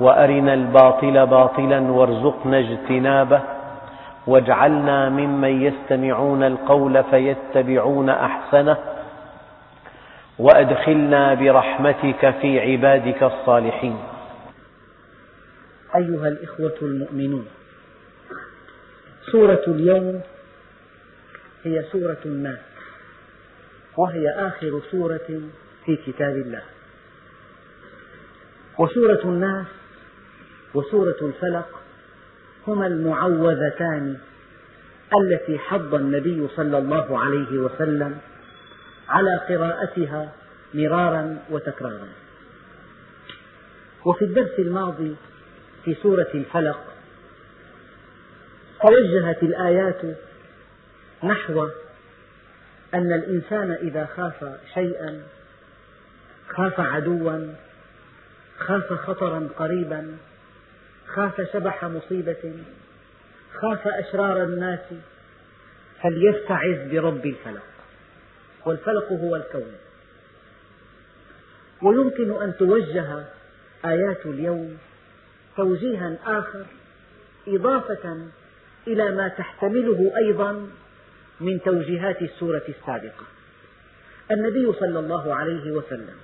وأرنا الباطل باطلا وارزقنا اجتنابه واجعلنا ممن يستمعون القول فيتبعون أحسنه وأدخلنا برحمتك في عبادك الصالحين. أيها الإخوة المؤمنون سورة اليوم هي سورة الناس وهي آخر سورة في كتاب الله. وسورة الناس وسورة الفلق هما المعوذتان التي حض النبي صلى الله عليه وسلم على قراءتها مرارا وتكرارا. وفي الدرس الماضي في سورة الفلق توجهت الآيات نحو أن الإنسان إذا خاف شيئا خاف عدوا خاف خطرا قريبا خاف شبح مصيبة خاف أشرار الناس فليستعذ برب الفلق؟ والفلق هو الكون. ويمكن أن توجه آيات اليوم توجيها آخر إضافة إلى ما تحتمله أيضا من توجيهات السورة السابقة. النبي صلى الله عليه وسلم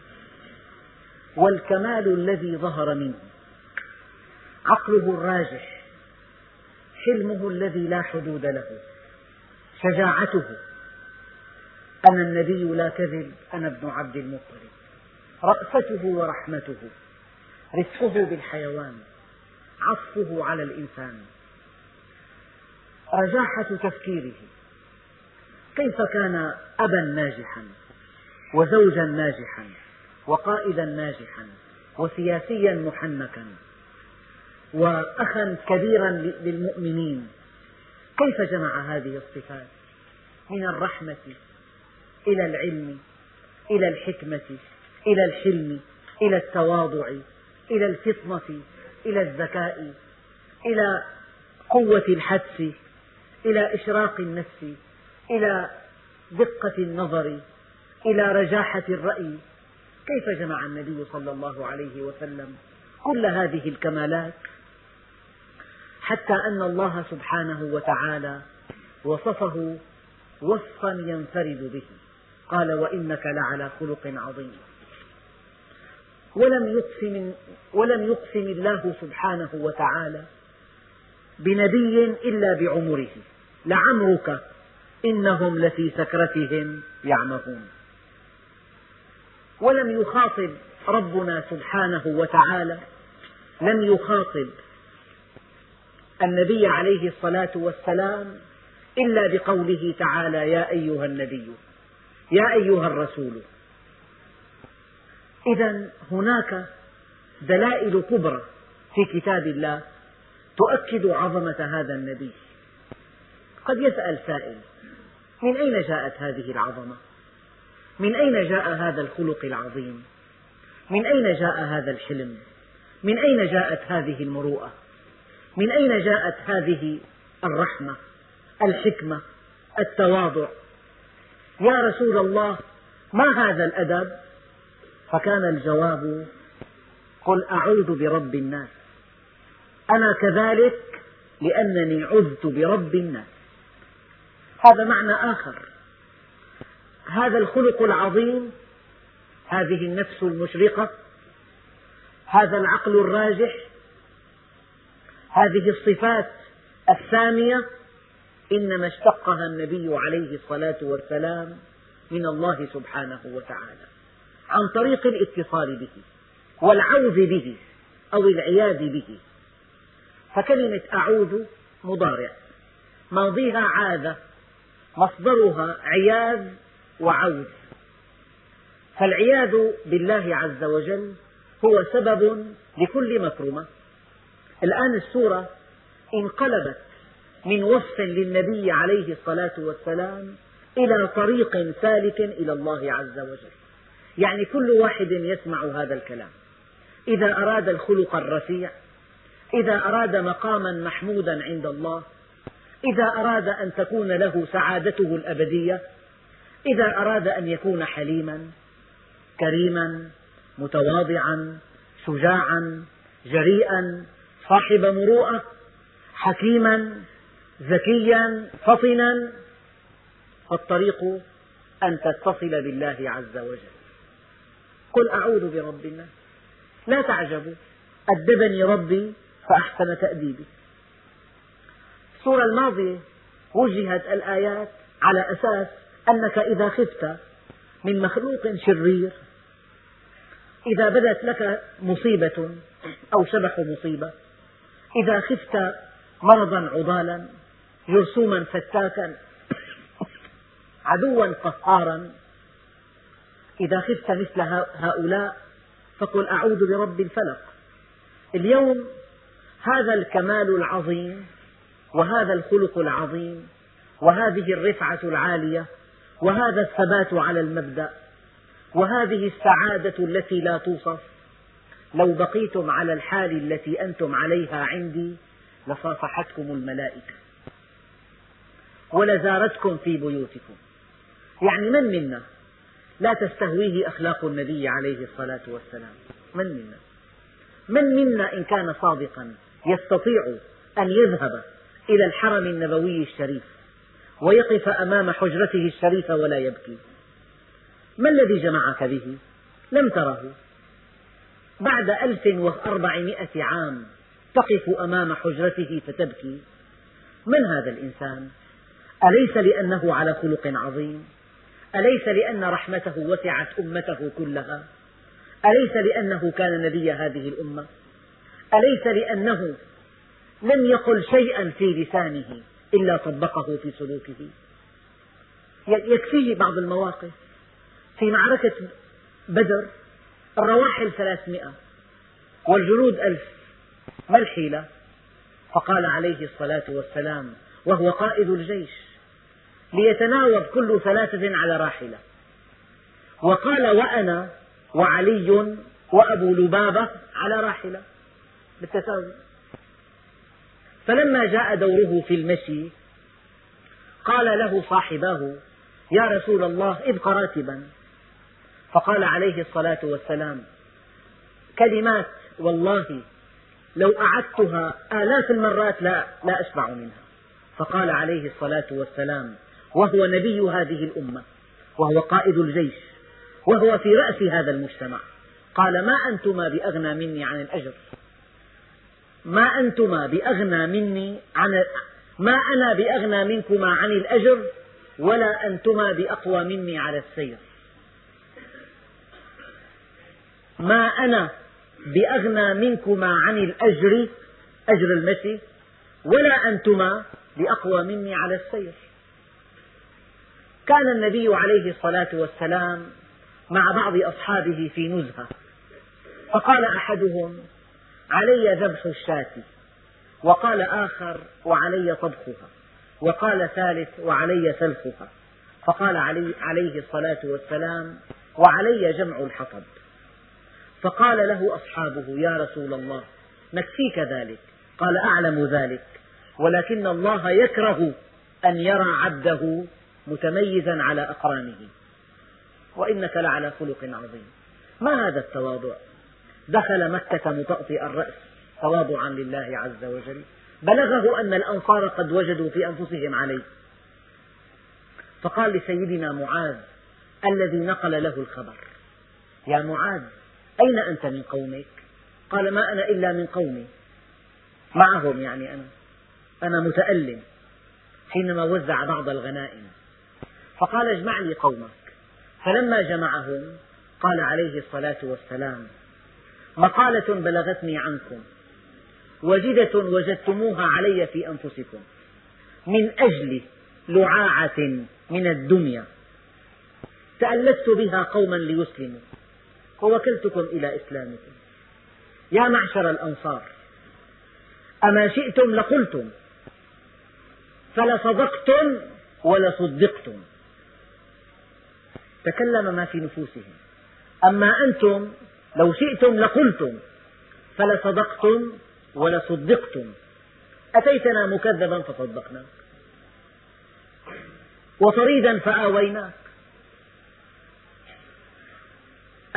والكمال الذي ظهر منه عقله الراجح حلمه الذي لا حدود له شجاعته. أنا النبي لا كذب أنا ابن عبد المطلب. رأفته ورحمته رفقه بالحيوان عطفه على الإنسان. رجاحة تفكيره كيف كان أبا ناجحا وزوجا ناجحا وقائدا ناجحا وسياسيا محنكا. وأخا كبيرا للمؤمنين. كيف جمع هذه الصفات؟ من الرحمة إلى العلم إلى الحكمة إلى الحلم إلى التواضع إلى الفطنة إلى الذكاء إلى قوة الحدس إلى إشراق النفس إلى دقة النظر إلى رجاحة الرأي. كيف جمع النبي صلى الله عليه وسلم كل هذه الكمالات؟ حتى أن الله سبحانه وتعالى وصفه وصفا ينفرد به. قال وإنك لعلى خلق عظيم. ولم يقسم, ولم يقسم الله سبحانه وتعالى بنبي إلا بعمره. لعمرك إنهم لفي سكرتهم يعمهون. ولم يخاطب ربنا سبحانه وتعالى لم يخاطب النبي عليه الصلاة والسلام إلا بقوله تعالى يا أيها النبي يا أيها الرسول. إذا هناك دلائل كبرى في كتاب الله تؤكد عظمة هذا النبي. قد يسأل سائل من أين جاءت هذه العظمة؟ من أين جاء هذا الخلق العظيم؟ من أين جاء هذا الحلم؟ من أين جاءت هذه المروءة؟ من أين جاءت هذه الرحمة الحكمة التواضع؟ يا رسول الله ما هذا الأدب؟ فكان الجواب قل أعوذ برب الناس. أنا كذلك لأنني عذت برب الناس. هذا معنى آخر. هذا الخلق العظيم هذه النفس المشرقة هذا العقل الراجح هذه الصفات السامية إنما اشتقها النبي عليه الصلاة والسلام من الله سبحانه وتعالى عن طريق الاتصال به والعوذ به أو العياذ به. فكلمة أعوذ مضارع ماضيها عاذ مصدرها عياذ وعوذ. فالعياذ بالله عز وجل هو سبب لكل مكرمة الآن السورة انقلبت من وصف للنبي عليه الصلاة والسلام إلى طريق سالك إلى الله عز وجل. يعني كل واحد يسمع هذا الكلام. إذا أراد الخلق الرفيع إذا أراد مقاما محمودا عند الله إذا أراد أن تكون له سعادته الأبدية إذا أراد أن يكون حليما كريما متواضعا شجاعا جريئا صاحب مروءة حكيما ذكيا فطنا. فالطريق أن تتصل بالله عز وجل. قل أعوذ برب الناس لا تعجبوا أدبني ربي فأحسن تأديبي. السورة الماضية وجهت الآيات على أساس أنك إذا خفت من مخلوق شرير إذا بدت لك مصيبة أو شبح مصيبة إذا خفت مرضا عضالا جرثوما فتاكا عدوا قهارا إذا خفت مثل هؤلاء فقل أعوذ برب الفلق. اليوم هذا الكمال العظيم وهذا الخلق العظيم وهذه الرفعة العالية وهذا الثبات على المبدأ وهذه السعادة التي لا توصف. لو بقيتم على الحال التي أنتم عليها عندي لصافحتكم الملائكة ولزارتكم في بيوتكم. يعني من منا لا تستهويه أخلاق النبي عليه الصلاة والسلام؟ من منا؟ من منا إن كان صادقا يستطيع أن يذهب إلى الحرم النبوي الشريف ويقف أمام حجرته الشريفة ولا يبكي؟ ما الذي جمعك به؟ لم تره. بعد ألف وأربعمائة عام تقف أمام حجرته فتبكي. من هذا الإنسان؟ أليس لأنه على خلق عظيم؟ أليس لأن رحمته وسعت أمته كلها؟ أليس لأنه كان نبي هذه الأمة؟ أليس لأنه لم يقل شيئا في لسانه إلا طبقه في سلوكه؟ يكفيه بعض المواقف. في معركة بدر الرواحل ثلاثمائة والجنود ألف ما الحيلة؟ فقال عليه الصلاة والسلام وهو قائد الجيش ليتناوب كل ثلاثة على راحلة. وقال وأنا وعلي وأبو لبابة على راحلة. بالتساوي. فلما جاء دوره في المشي قال له صاحباه يا رسول الله ابق راتبا فقال عليه الصلاة والسلام كلمات والله لو أعدتها آلاف المرات لا, لا أشبع منها. فقال عليه الصلاة والسلام وهو نبي هذه الأمة وهو قائد الجيش وهو في رأس هذا المجتمع. قال ما أنتما بأغنى مني عن الأجر؟ ما أنتما بأغنى مني عن ما أنا بأغنى منكما عن الأجر ولا أنتما بأقوى مني على السير. ما أنا بأغنى منكما عن الأجر أجر المشي ولا أنتما بأقوى مني على السير. كان النبي عليه الصلاة والسلام مع بعض أصحابه في نزهة فقال أحدهم علي ذبح الشاة. وقال آخر وعلي طبخها. وقال ثالث وعلي سلخها فقال علي عليه الصلاة والسلام وعلي جمع الحطب. فقال له أصحابه يا رسول الله نكفيك ذلك. قال أعلم ذلك. ولكن الله يكره أن يرى عبده متميزا على أقرانه. وإنك لعلى خلق عظيم. ما هذا التواضع؟ دخل مكة مطأطئ الرأس تواضعا لله عز وجل. بلغه أن الأنصار قد وجدوا في أنفسهم عليه. فقال لسيدنا معاذ الذي نقل له الخبر يا معاذ أين أنت من قومك؟ قال ما أنا إلا من قومي. معهم يعني أنا. أنا متألم حينما وزع بعض الغنائم. فقال اجمع لي قومك. فلما جمعهم قال عليه الصلاة والسلام مقالة بلغتني عنكم. وجدة وجدتموها علي في أنفسكم. من أجل لعاعة من الدنيا. تألفت بها قوما ليسلموا. ووكلتكم إلى إسلامكم. يا معشر الأنصار أما شئتم لقلتم فلصدقتم ولصدقتم. تكلم ما في نفوسهم. أما أنتم لو شئتم لقلتم فلصدقتم ولصدقتم. أتيتنا مكذبا فصدقناك. وطريدا فآويناك.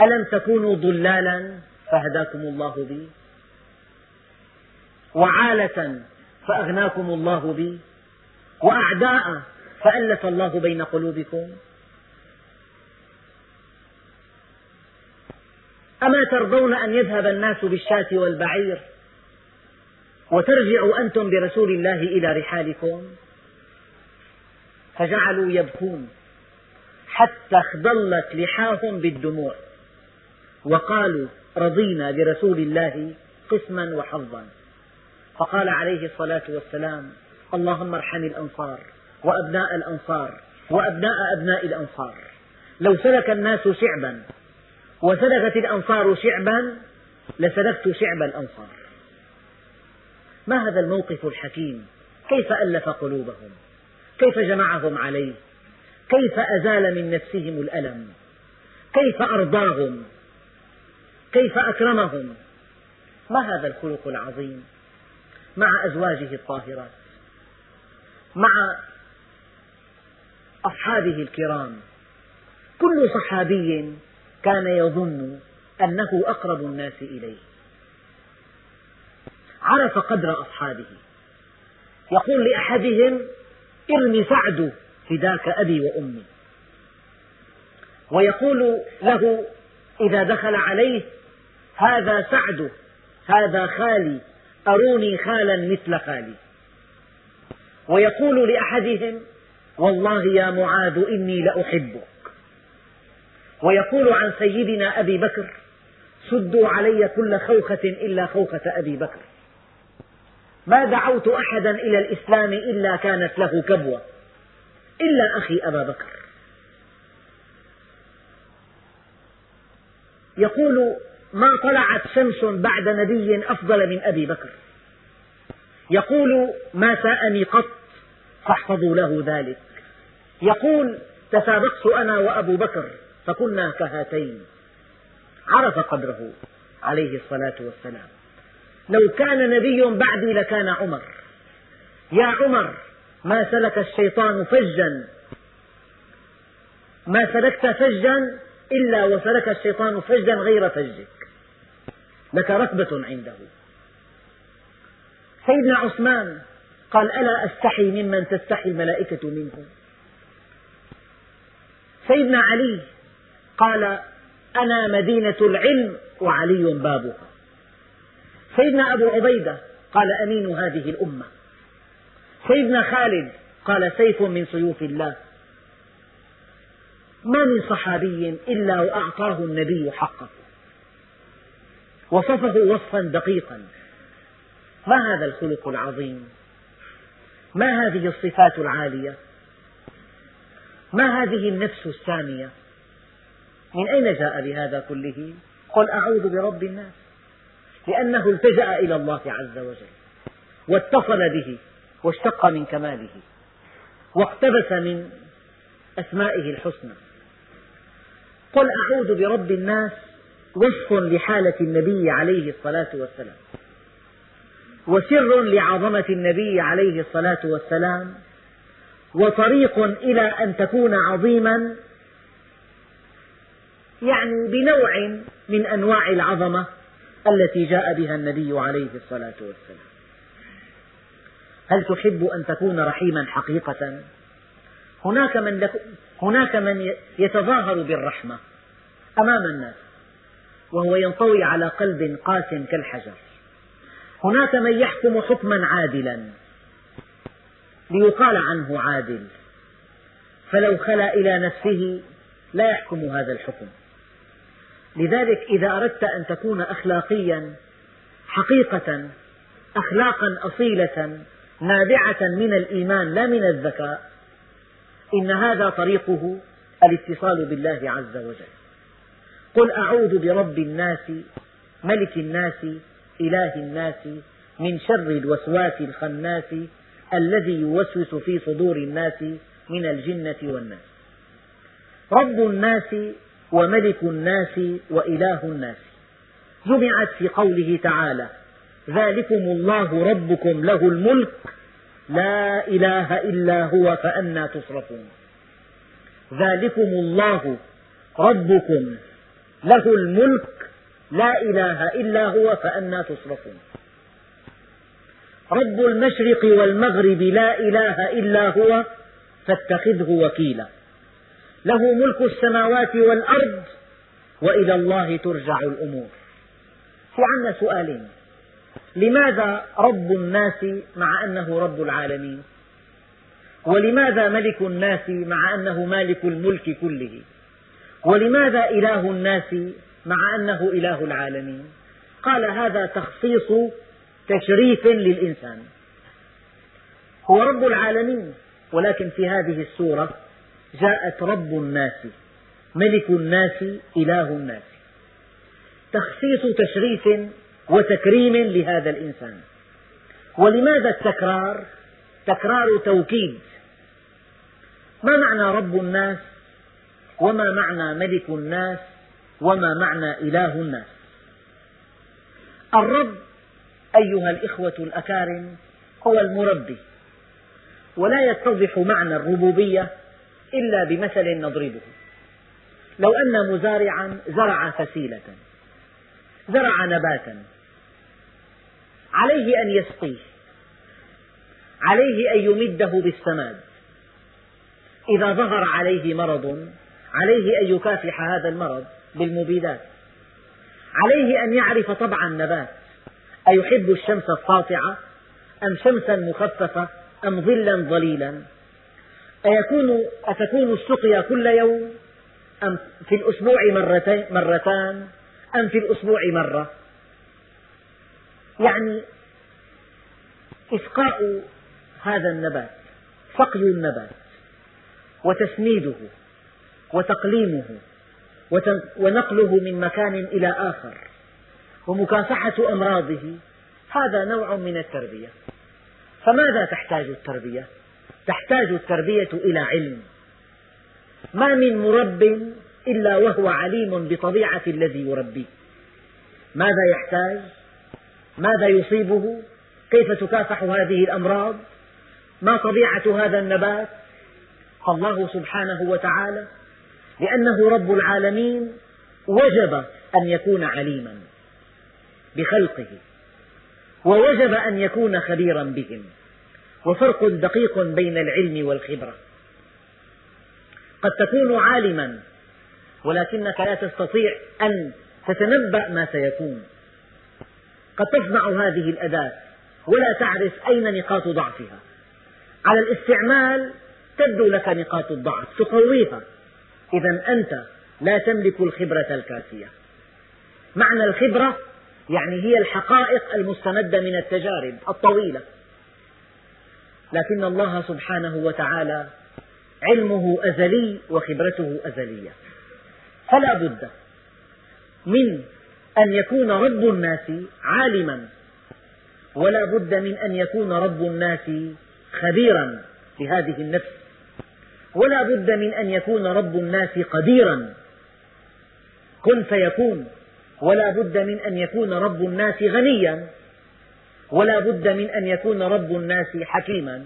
ألم تكونوا ضلالا فهداكم الله بي؟ وعالة فأغناكم الله بي؟ وأعداء فألف الله بين قلوبكم؟ أما ترضون أن يذهب الناس بالشاة والبعير وترجعوا أنتم برسول الله إلى رحالكم؟ فجعلوا يبكون حتى اخضلت لحاهم بالدموع. وقالوا رضينا برسول الله قسما وحظا. فقال عليه الصلاة والسلام اللهم ارحم الأنصار وأبناء الأنصار وأبناء أبناء الأنصار. لو سلك الناس شعبا وسلكت الأنصار شعبا لسلكت شعب الأنصار. ما هذا الموقف الحكيم؟ كيف ألف قلوبهم؟ كيف جمعهم عليه؟ كيف أزال من نفسهم الألم؟ كيف أرضاهم؟ كيف أكرمهم؟ ما هذا الخلق العظيم؟ مع أزواجه الطاهرات مع أصحابه الكرام كل صحابي كان يظن أنه أقرب الناس إليه. عرف قدر أصحابه. يقول لأحدهم ارمي سعد فداك أبي وأمي. ويقول له إذا دخل عليه هذا سعد هذا خالي أروني خالا مثل خالي. ويقول لأحدهم والله يا معاذ إني لأحبك. ويقول عن سيدنا أبي بكر سدوا علي كل خوخة إلا خوخة أبي بكر. ما دعوت أحدا إلى الإسلام إلا كانت له كبوة إلا أخي أبا بكر. يقول ما طلعت شمس بعد نبي أفضل من أبي بكر. يقول ما ساءني قط فاحفظوا له ذلك. يقول تسابقت أنا وأبو بكر فكنا كهاتين. عرف قدره عليه الصلاة والسلام. لو كان نبي بعدي لكان عمر. يا عمر ما سلك الشيطان فجا. ما سلكت فجا إلا وسلك الشيطان فجا غير فجك. لك رتبة عنده. سيدنا عثمان قال ألا أستحي ممن تستحي الملائكة منه سيدنا علي قال أنا مدينة العلم وعلي بابها. سيدنا أبو عبيدة قال أمين هذه الأمة. سيدنا خالد قال سيف من سيوف الله. ما من صحابي إلا وأعطاه النبي حقه وصفه وصفا دقيقا. ما هذا الخلق العظيم؟ ما هذه الصفات العالية؟ ما هذه النفس السامية؟ من أين جاء بهذا كله؟ قل أعوذ برب الناس. لأنه التجأ إلى الله عز وجل واتصل به واشتق من كماله واقتبس من أسمائه الحسنى. قل أعوذ برب الناس وصف لحالة النبي عليه الصلاة والسلام وسر لعظمة النبي عليه الصلاة والسلام وطريق إلى أن تكون عظيما يعني بنوع من أنواع العظمة التي جاء بها النبي عليه الصلاة والسلام هل تحب أن تكون رحيما حقيقة؟ هناك من, هناك من يتظاهر بالرحمة أمام الناس وهو ينطوي على قلب قاس كالحجر. هناك من يحكم حكما عادلا ليقال عنه عادل فلو خلا إلى نفسه لا يحكم هذا الحكم. لذلك إذا أردت أن تكون أخلاقيا حقيقة أخلاقا أصيلة نابعة من الإيمان لا من الذكاء إن هذا طريقه الاتصال بالله عز وجل. قل أعوذ برب الناس ملك الناس إله الناس من شر الوسواس الخناس الذي يوسوس في صدور الناس من الجنة والناس. رب الناس وملك الناس وإله الناس. جمعت في قوله تعالى ذلكم الله ربكم له الملك لا إله إلا هو فأنى تصرفون. ذلكم الله ربكم له الملك لا إله إلا هو فأنى تصرفون. رب المشرق والمغرب لا إله إلا هو فاتخذه وكيلا. له ملك السماوات والأرض وإلى الله ترجع الأمور. في عنا سؤالين. لماذا رب الناس مع أنه رب العالمين؟ ولماذا ملك الناس مع أنه مالك الملك كله؟ ولماذا إله الناس مع أنه إله العالمين؟ قال هذا تخصيص تشريف للإنسان. هو رب العالمين ولكن في هذه السورة جاءت رب الناس ملك الناس إله الناس. تخصيص تشريف وتكريم لهذا الإنسان. ولماذا التكرار؟ تكرار توكيد. ما معنى رب الناس؟ وما معنى ملك الناس؟ وما معنى إله الناس؟ الرب أيها الإخوة الأكارم هو المربي. ولا يتضح معنى الربوبية إلا بمثل نضربه. لو أن مزارعا زرع فسيلة زرع نباتا عليه أن يسقيه. عليه أن يمده بالسماد. إذا ظهر عليه مرض عليه أن يكافح هذا المرض بالمبيدات. عليه أن يعرف طبع النبات. أيحب الشمس الساطعة أم شمسا مخففة؟ أم ظلا ظليلا؟ أيكون أتكون السقيا كل يوم؟ أم في الأسبوع مرتين مرتان؟ أم في الأسبوع مرة؟ يعني إسقاء هذا النبات سقي النبات وتسميده وتقليمه ونقله من مكان إلى آخر ومكافحة أمراضه هذا نوع من التربية فماذا تحتاج التربية؟ تحتاج التربية إلى علم ما من مرب إلا وهو عليم بطبيعة الذي يربيه ماذا يحتاج؟ ماذا يصيبه؟ كيف تكافح هذه الأمراض؟ ما طبيعة هذا النبات؟ فالله سبحانه وتعالى لأنه رب العالمين وجب أن يكون عليما بخلقه ووجب أن يكون خبيرا بهم وفرق دقيق بين العلم والخبرة قد تكون عالما ولكنك لا تستطيع أن تتنبأ ما سيكون قد تصنع هذه الأداة ولا تعرف أين نقاط ضعفها. على الاستعمال تبدو لك نقاط الضعف تقويها. إذا أنت لا تملك الخبرة الكافية. معنى الخبرة يعني هي الحقائق المستمدة من التجارب الطويلة. لكن الله سبحانه وتعالى علمه أزلي وخبرته أزلية. فلا بد من أن يكون رب الناس عالما. ولا بد من أن يكون رب الناس خبيرا بهذه النفس. ولا بد من أن يكون رب الناس قديرا. كن فيكون. ولا بد من أن يكون رب الناس غنيا. ولا بد من أن يكون رب الناس حكيما.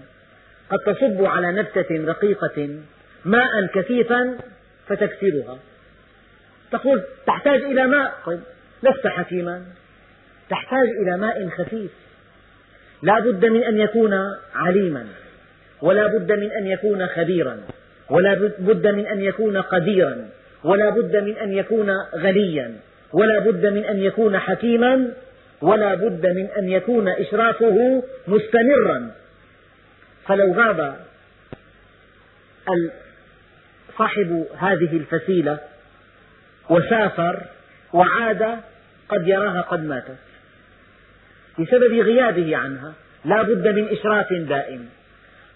قد تصب على نبتة رقيقة ماء كثيفا فتكسرها تقول تحتاج إلى ماء؟ طيب. لست حكيما. تحتاج إلى ماء خفيف. لا بد من أن يكون عليما ولا بد من أن يكون خبيرا ولا بد من أن يكون قديرا ولا بد من أن يكون غنيا ولا بد من أن يكون حكيما ولا بد من أن يكون إشرافه مستمرا. فلو غاب صاحب هذه الفسيلة وسافر وعاد قد يراها قد ماتت. بسبب غيابه عنها لا بد من إشراف دائم.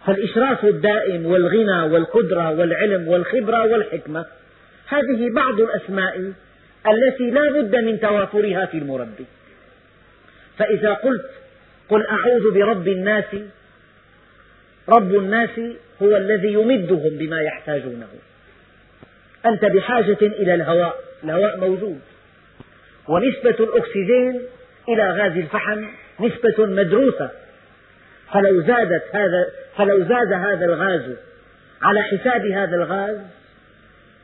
فالإشراف الدائم والغنى والقدرة والعلم والخبرة والحكمة هذه بعض الأسماء التي لا بد من توافرها في المربي. فإذا قلت قل أعوذ برب الناس رب الناس هو الذي يمدهم بما يحتاجونه. أنت بحاجة إلى الهواء الهواء موجود. ونسبة الأكسجين إلى غاز الفحم نسبة مدروسة. فلو زادت هذا فلو زاد هذا الغاز على حساب هذا الغاز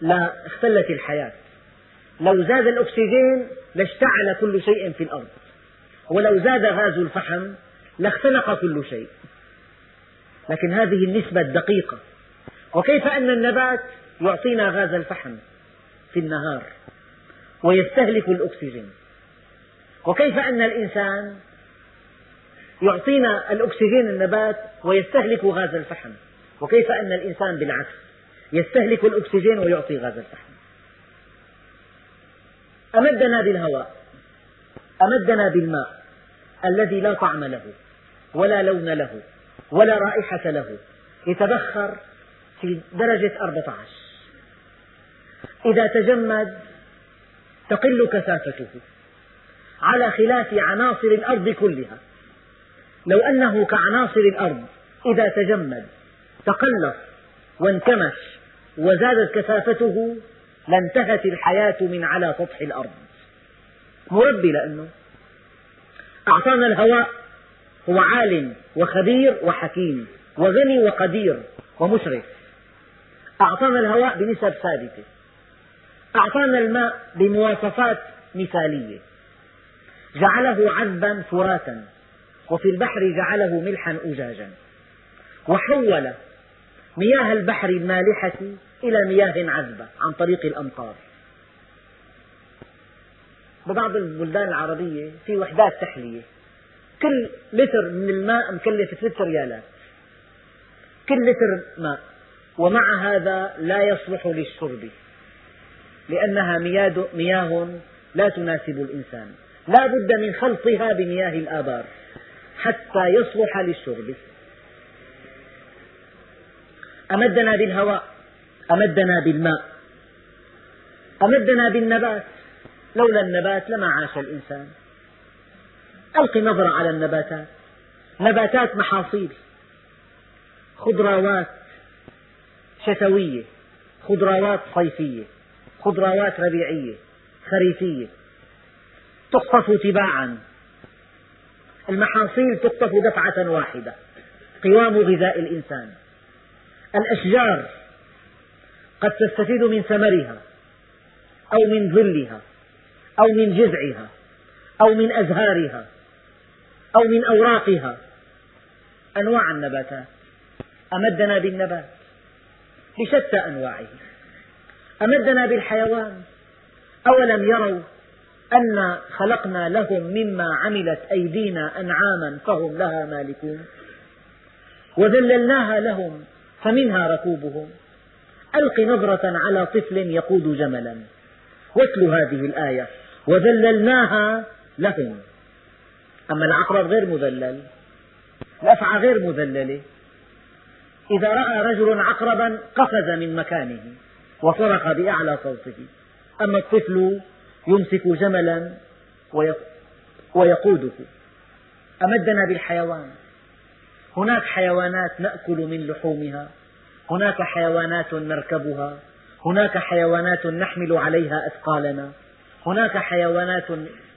لاختلت الحياة. لو زاد الأكسجين لاشتعل كل شيء في الأرض. ولو زاد غاز الفحم لاختنق كل شيء. لكن هذه النسبة الدقيقة. وكيف أن النبات يعطينا غاز الفحم في النهار؟ ويستهلك الأكسجين. وكيف أن الإنسان يعطينا الأكسجين النبات ويستهلك غاز الفحم؟ وكيف أن الإنسان بالعكس يستهلك الأكسجين ويعطي غاز الفحم؟ أمدنا بالهواء أمدنا بالماء الذي لا طعم له ولا لون له ولا رائحة له يتبخر في درجة 14 إذا تجمد تقل كثافته على خلاف عناصر الأرض كلها. لو أنه كعناصر الأرض إذا تجمد تقلص وانكمش وزادت كثافته لانتهت الحياة من على سطح الأرض. مربي لأنه أعطانا الهواء هو عالم وخبير وحكيم وغني وقدير ومشرف. أعطانا الهواء بنسب ثابتة. أعطانا الماء بمواصفات مثالية. جعله عذبا فراتا وفي البحر جعله ملحا أجاجا. وحول مياه البحر المالحة إلى مياه عذبة عن طريق الأمطار. ببعض البلدان العربية في وحدات تحلية. كل لتر من الماء مكلف ثلاثة ريالات. كل لتر ماء. ومع هذا لا يصلح للشرب. لأنها مياه لا تناسب الإنسان. لا بد من خلطها بمياه الآبار حتى يصلح للشرب. أمدنا بالهواء أمدنا بالماء أمدنا بالنبات. لولا النبات لما عاش الإنسان. ألق نظرة على النباتات. نباتات محاصيل. خضروات شتوية. خضروات صيفية. خضروات ربيعية خريفية. تقطف تباعا. المحاصيل تقطف دفعة واحدة. قوام غذاء الإنسان. الأشجار قد تستفيد من ثمرها أو من ظلها أو من جذعها أو من أزهارها أو من أوراقها. أنواع النباتات. أمدنا بالنبات بشتى أنواعه أمدنا بالحيوان. أولم يروا أنا خلقنا لهم مما عملت أيدينا أنعاما فهم لها مالكون. وذللناها لهم فمنها ركوبهم. ألق نظرة على طفل يقود جملا. واتل هذه الآية. وذللناها لهم. أما العقرب غير مذلل. الأفعى غير مذللة إذا رأى رجل عقربا قفز من مكانه. وصرخ بأعلى صوته. أما الطفل يمسك جملا ويقوده. أمدنا بالحيوان. هناك حيوانات نأكل من لحومها. هناك حيوانات نركبها. هناك حيوانات نحمل عليها أثقالنا. هناك حيوانات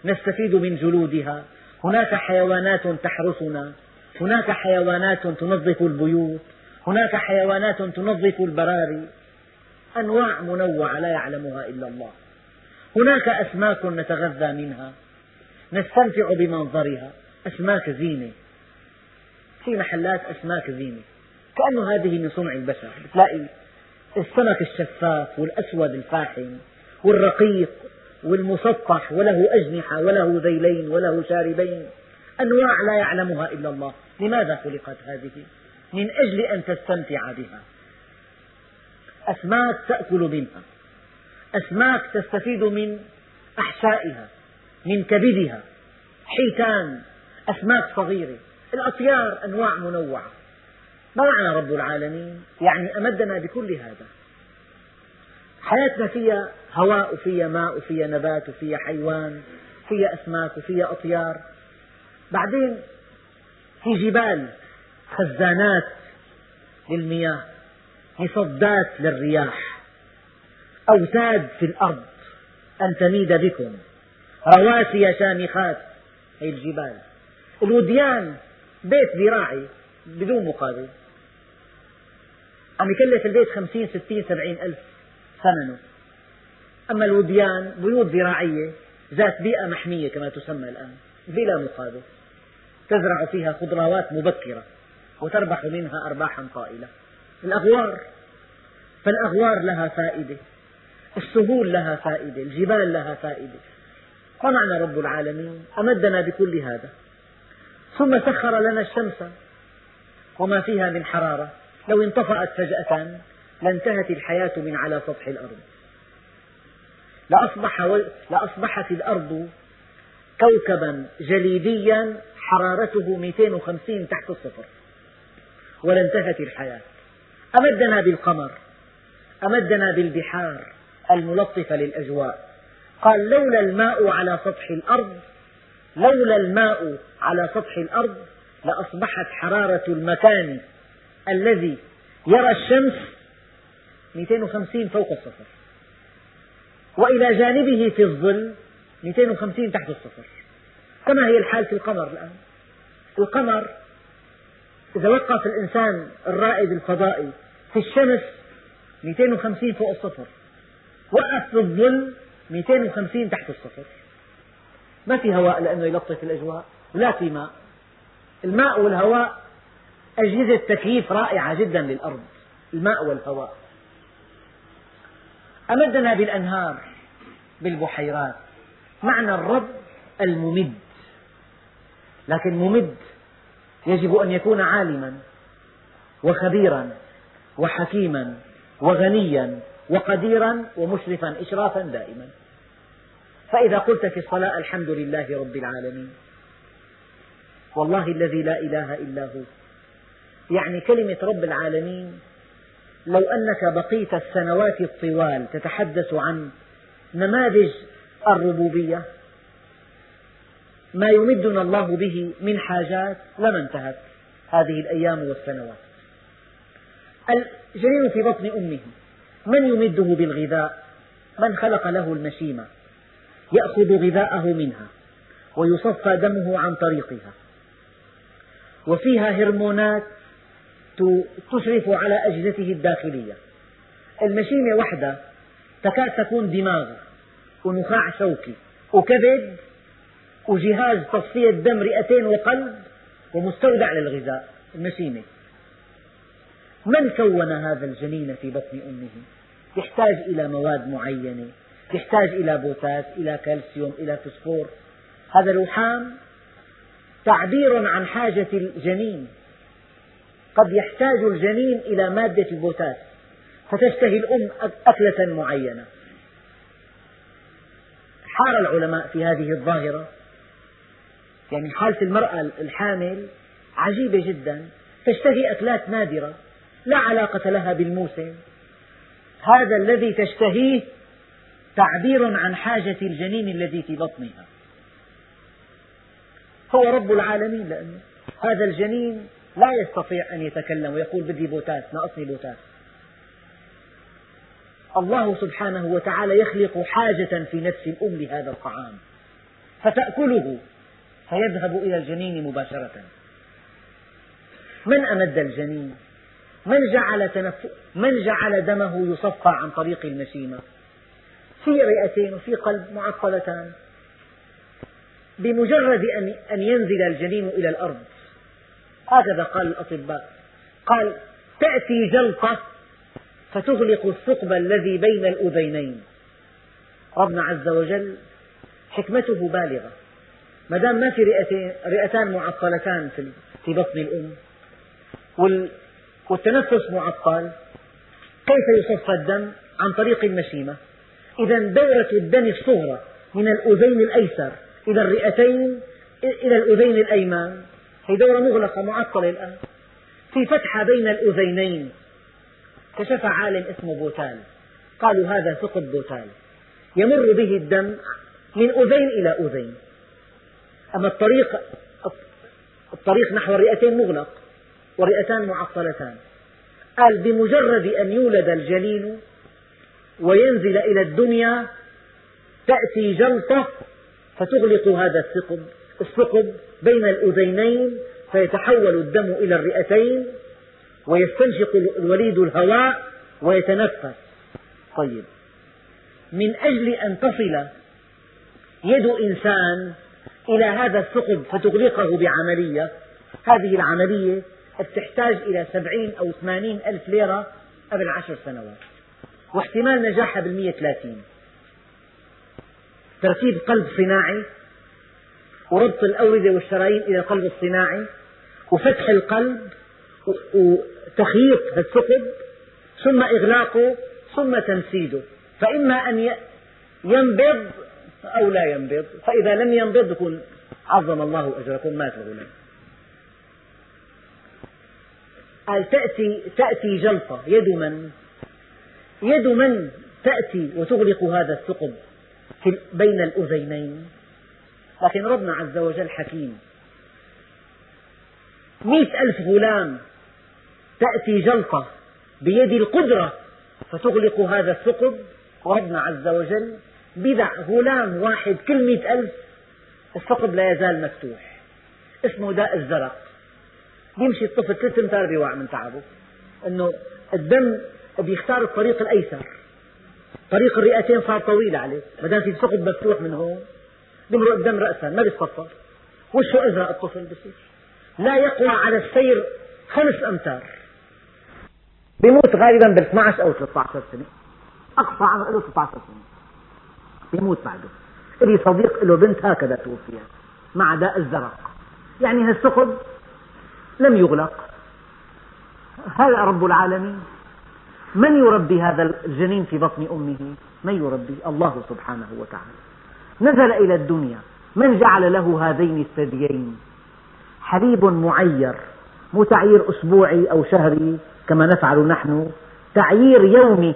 نستفيد من جلودها. هناك حيوانات تحرسنا. هناك حيوانات تنظف البيوت. هناك حيوانات تنظف البراري. أنواع منوعة لا يعلمها إلا الله. هناك أسماك نتغذى منها نستمتع بمنظرها أسماك زينة. في محلات أسماك زينة كأنه هذه من صنع البشر. تلاقي السمك الشفاف والأسود الفاحم والرقيق والمسطح وله أجنحة وله ذيلين وله شاربين. أنواع لا يعلمها إلا الله. لماذا خلقت هذه؟ من أجل أن تستمتع بها. أسماك تأكل منها. أسماك تستفيد من أحشائها من كبدها. حيتان أسماك صغيرة. الأطيار أنواع منوعة. ما معنى رب العالمين؟ يعني أمدنا بكل هذا. حياتنا فيها هواء وفيها ماء وفيها نبات وفيها حيوان وفيها أسماك وفيها أطيار. بعدين في جبال خزانات للمياه. مصدات للرياح. أوتاد في الأرض أن تميد بكم. رواسي شامخات هي الجبال. الوديان بيت زراعي بدون مقابل. عم يكلف البيت خمسين ستين سبعين ألف ثمنه. أما الوديان بيوت زراعية ذات بيئة محمية كما تسمى الآن بلا مقابل. تزرع فيها خضروات مبكرة وتربح منها أرباحا طائلة الأغوار فالأغوار لها فائدة السهول لها فائدة الجبال لها فائدة. ما معنى رب العالمين أمدنا بكل هذا. ثم سخر لنا الشمس وما فيها من حرارة. لو انطفأت فجأة لانتهت الحياة من على سطح الأرض. لأصبح. لأصبحت الأرض كوكبا جليديا حرارته 250 تحت الصفر. ولانتهت الحياة. أمدنا بالقمر أمدنا بالبحار الملطفة للأجواء. قال لولا الماء على سطح الأرض لولا الماء على سطح الأرض لأصبحت حرارة المكان الذي يرى الشمس 250 فوق الصفر. وإلى جانبه في الظل 250 تحت الصفر. كما هي الحال في القمر الآن. القمر إذا وقف الإنسان الرائد الفضائي في الشمس 250 فوق الصفر وقف في الظل 250 تحت الصفر. ما في هواء لأنه يلطف الأجواء ولا في ماء. الماء والهواء أجهزة تكييف رائعة جدا للأرض الماء والهواء. أمدنا بالأنهار بالبحيرات. معنى الرب الممد. لكن ممد يجب أن يكون عالما وخبيرا. وحكيما وغنيا وقديرا ومشرفا إشرافا دائما. فإذا قلت في الصلاة الحمد لله رب العالمين والله الذي لا إله إلا هو يعني كلمة رب العالمين لو أنك بقيت السنوات الطوال تتحدث عن نماذج الربوبية ما يمدنا الله به من حاجات لما انتهت هذه الأيام والسنوات. الجنين في بطن أمه. من يمده بالغذاء؟ من خلق له المشيمة. يأخذ غذاءه منها ويصفى دمه عن طريقها. وفيها هرمونات تشرف على أجهزته الداخلية. المشيمة وحدها تكاد تكون دماغ ونخاع شوكي وكبد وجهاز تصفية دم رئتين وقلب ومستودع للغذاء. المشيمة. من كون هذا الجنين في بطن أمه؟ يحتاج إلى مواد معينة يحتاج إلى بوتاس إلى كالسيوم إلى فسفور هذا الوحام تعبير عن حاجة الجنين. قد يحتاج الجنين إلى مادة البوتاس فتشتهي الأم أكلة معينة. حار العلماء في هذه الظاهرة. يعني حالة المرأة الحامل عجيبة جدا تشتهي أكلات نادرة. لا علاقة لها بالموسم. هذا الذي تشتهيه تعبير عن حاجة الجنين الذي في بطنها. هو رب العالمين لأنه هذا الجنين لا يستطيع أن يتكلم ويقول بدي بوتاس ناقصني بوتاس الله سبحانه وتعالى يخلق حاجة في نفس الأم لهذا الطعام. فتأكله فيذهب إلى الجنين مباشرة. من أمد الجنين؟ من جعل, تنف... من جعل دمه يصفى عن طريق المشيمة؟ في رئتين وفي قلب معطلتان بمجرد أن ينزل الجنين إلى الأرض. هكذا قال الأطباء. قال تأتي جلطة فتغلق الثقب الذي بين الأذينين ربنا عز وجل حكمته بالغة. ما دام ما في رئتان معطلتان في بطن الأم والتنفس معطل. كيف يصفى الدم؟ عن طريق المشيمة. إذا دورة الدم الصغرى من الأذين الأيسر إلى الرئتين إلى الأذين الأيمن هي دورة مغلقة معطلة الآن. في فتحة بين الأذينين كشف عالم اسمه بوتال. قالوا هذا ثقب بوتال. يمر به الدم من أذين إلى أذين. أما الطريق الطريق نحو الرئتين مغلق. والرئتان معطلتان. قال بمجرد أن يولد الجنين وينزل إلى الدنيا تأتي جلطة فتغلق هذا الثقب. الثقب بين الأذينين فيتحول الدم إلى الرئتين ويستنشق الوليد الهواء ويتنفس. طيب. من أجل أن تصل يد إنسان إلى هذا الثقب فتغلقه بعملية هذه العملية تحتاج إلى سبعين أو ثمانين ألف ليرة قبل عشر سنوات. واحتمال نجاحها بالمئة ثلاثين تركيب قلب صناعي وربط الأوردة والشرايين إلى القلب الصناعي وفتح القلب وتخييط الثقب ثم إغلاقه ثم تنسيده فإما أن ينبض أو لا ينبض. فإذا لم ينبض يكون عظم الله أجركم مات الغلام قال تأتي, تأتي جلطة. يد من؟ يد من تأتي وتغلق هذا الثقب بين الأذينين لكن ربنا عز وجل حكيم. مئة ألف غلام تأتي جلطة بيد القدرة فتغلق هذا الثقب. وربنا عز وجل بدع غلام واحد كل مئة ألف الثقب لا يزال مفتوح. اسمه داء الزرق. يمشي الطفل ثلاث أمتار بيوع من تعبه. أنه الدم بيختار الطريق الأيسر. طريق الرئتين صار طويل عليه. ما دام في ثقب مفتوح من هون. بيمرق الدم رأسا ما بيتصفر وشه أزرق الطفل بصير. لا يقوى على السير خمس أمتار. بيموت غالبا بال 12 أو 13 سنة. أقصى عمره له 16 سنة. بيموت بعده. لي صديق له بنت هكذا توفيت. مع داء الزرق. يعني هالثقب لم يغلق. هذا رب العالمين؟ من يربي هذا الجنين في بطن أمه؟ من يربي؟ الله سبحانه وتعالى. نزل إلى الدنيا. من جعل له هذين الثديين؟ حليب معير مو تعيير أسبوعي أو شهري كما نفعل نحن تعيير يومي.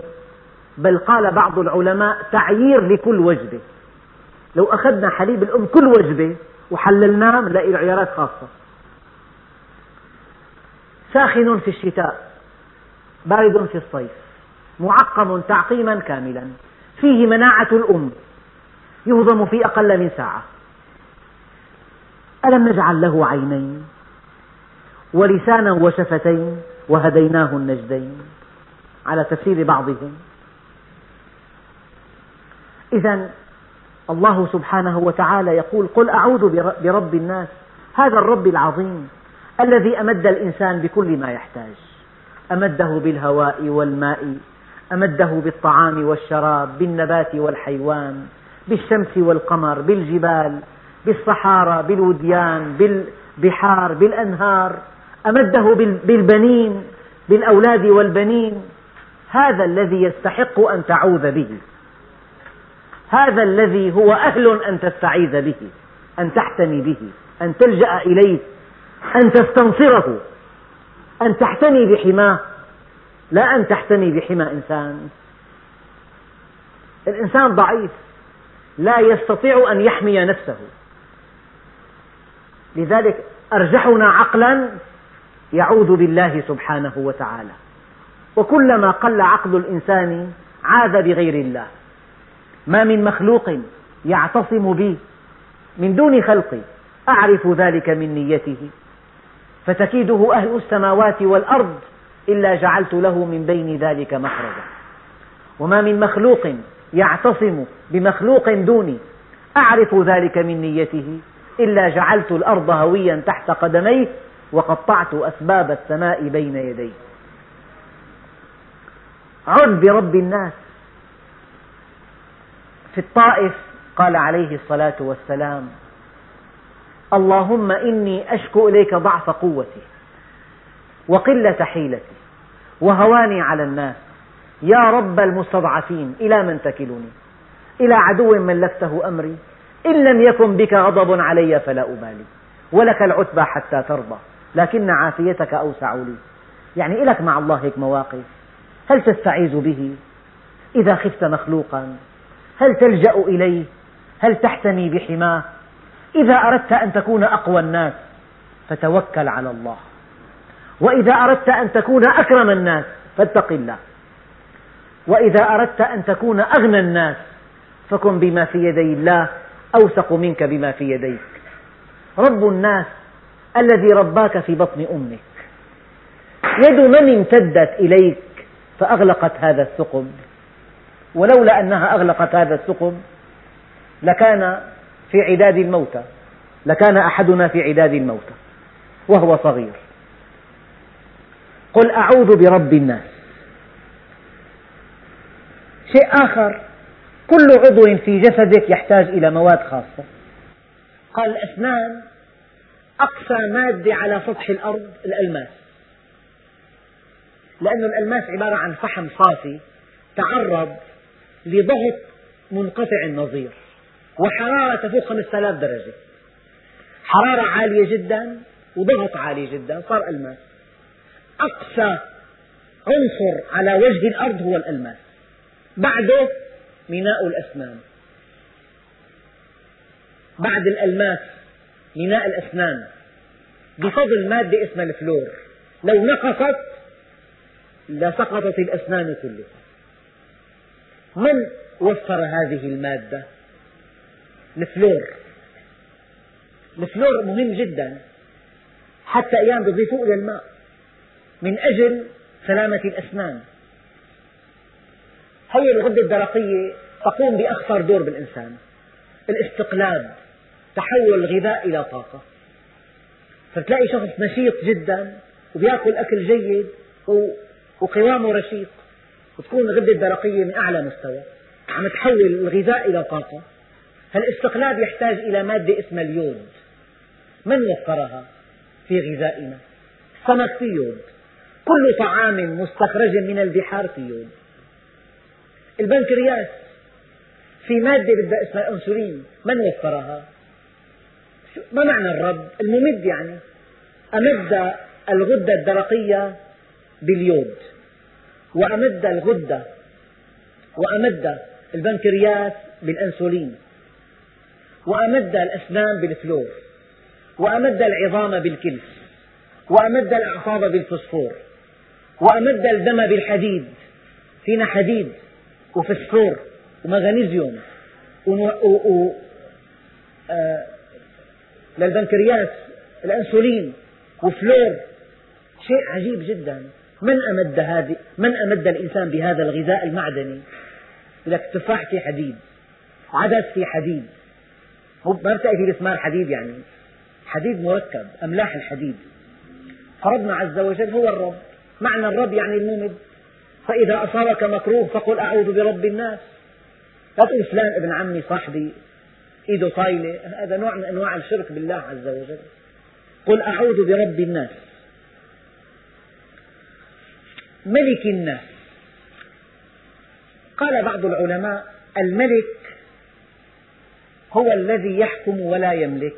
بل قال بعض العلماء تعيير لكل وجبة. لو أخذنا حليب الأم كل وجبة وحللناه نلاقي عيارات خاصة. ساخن في الشتاء بارد في الصيف معقم تعقيما كاملا فيه مناعة الأم يهضم في أقل من ساعة. ألم نجعل له عينين؟ ولسانا وشفتين وهديناه النجدين. على تفسير بعضهم. إذا الله سبحانه وتعالى يقول قل أعوذ برب الناس هذا الرب العظيم. الذي أمد الإنسان بكل ما يحتاج. أمده بالهواء والماء أمده بالطعام والشراب بالنبات والحيوان بالشمس والقمر بالجبال بالصحارى بالوديان بالبحار بالأنهار. أمده بالبنين بالأولاد والبنين. هذا الذي يستحق أن تعوذ به. هذا الذي هو أهل أن تستعيذ به أن تحتمي به أن تلجأ إليه. أن تستنصره. أن تحتمي بحماه. لا أن تحتمي بحمى إنسان. الإنسان ضعيف. لا يستطيع أن يحمي نفسه. لذلك أرجحنا عقلا يعوذ بالله سبحانه وتعالى. وكلما قل عقل الإنسان عاذ بغير الله. ما من مخلوق يعتصم بي من دون خلقي. أعرف ذلك من نيته. فتكيده أهل السماوات والأرض إلا جعلت له من بين ذلك مخرجا. وما من مخلوق يعتصم بمخلوق دوني أعرف ذلك من نيته؟ إلا جعلت الأرض هويا تحت قدميه وقطعت أسباب السماء بين يديه. عد برب الناس. في الطائف قال عليه الصلاة والسلام اللهم إني أشكو إليك ضعف قوتي وقلة حيلتي وهواني على الناس. يا رب المستضعفين إلى من تكلني؟ إلى عدو ملكته أمري؟ إن لم يكن بك غضب علي فلا أبالي ولك العتبى حتى ترضى لكن عافيتك أوسع لي. يعني لك مع الله هيك مواقف. هل تستعيذ به؟ إذا خفت مخلوقا هل تلجأ إليه؟ هل تحتمي بحماه؟ إذا أردت أن تكون أقوى الناس فتوكل على الله. وإذا أردت أن تكون أكرم الناس فاتق الله. وإذا أردت أن تكون أغنى الناس فكن بما في يدي الله أوثق منك بما في يديك. رب الناس الذي رباك في بطن أمك. يد من امتدت إليك فأغلقت هذا الثقب. ولولا أنها أغلقت هذا الثقب لكان في عداد الموتى لكان أحدنا في عداد الموتى وهو صغير. قل أعوذ برب الناس. شيء آخر كل عضو في جسدك يحتاج إلى مواد خاصة. قال الأسنان أقسى مادة على سطح الأرض الألماس. لأن الألماس عبارة عن فحم صافي تعرض لضغط منقطع النظير. وحرارة تفوق 5000 درجة. حرارة عالية جدا وضغط عالي جدا صار ألماس. أقسى عنصر على وجه الأرض هو الألماس. بعده ميناء الأسنان. بعد الألماس ميناء الأسنان. بفضل مادة اسمها الفلور. لو نقصت لسقطت الأسنان كلها. من وفر هذه المادة؟ الفلور. الفلور مهم جدا. حتى أيام يضيفوه إلى الماء. من أجل سلامة الأسنان. هي الغدة الدرقية تقوم بأخطر دور بالإنسان. الاستقلاب تحول الغذاء إلى طاقة. فتلاقي شخص نشيط جدا وبيأكل أكل جيد وقوامه رشيق. وتكون الغدة الدرقية من أعلى مستوى. عم تحول الغذاء إلى طاقة. هالاستقلاب يحتاج إلى مادة اسمها اليود. من وفرها في غذائنا؟ السمك فيه يود. كل طعام مستخرج من البحار فيه يود. البنكرياس في مادة اسمها الأنسولين. من وفرها؟ ما معنى الرب؟ الممد يعني أمد الغدة الدرقية باليود. وأمد الغدة وأمد البنكرياس بالأنسولين. وأمد الأسنان بالفلور وأمد العظام بالكلس وأمد الأعصاب بالفسفور وأمد الدم بالحديد فينا حديد وفسفور ومغنيزيوم و... و... و... آه... للبنكرياس الأنسولين وفلور شيء عجيب جدا من أمد هذه من أمد الإنسان بهذا الغذاء المعدني؟ لك التفاح فيه حديد عدس فيه حديد ما بتلاقي فيه مسمار حديد يعني. حديد مركب أملاح الحديد. فربنا عز وجل هو الرب. معنى الرب يعني الممد فإذا أصابك مكروه فقل أعوذ برب الناس. لا تقول فلان ابن عمي صاحبي إيده طايلة. هذا نوع من أنواع الشرك بالله عز وجل. قل أعوذ برب الناس. ملك الناس. قال بعض العلماء الملك هو الذي يحكم ولا يملك.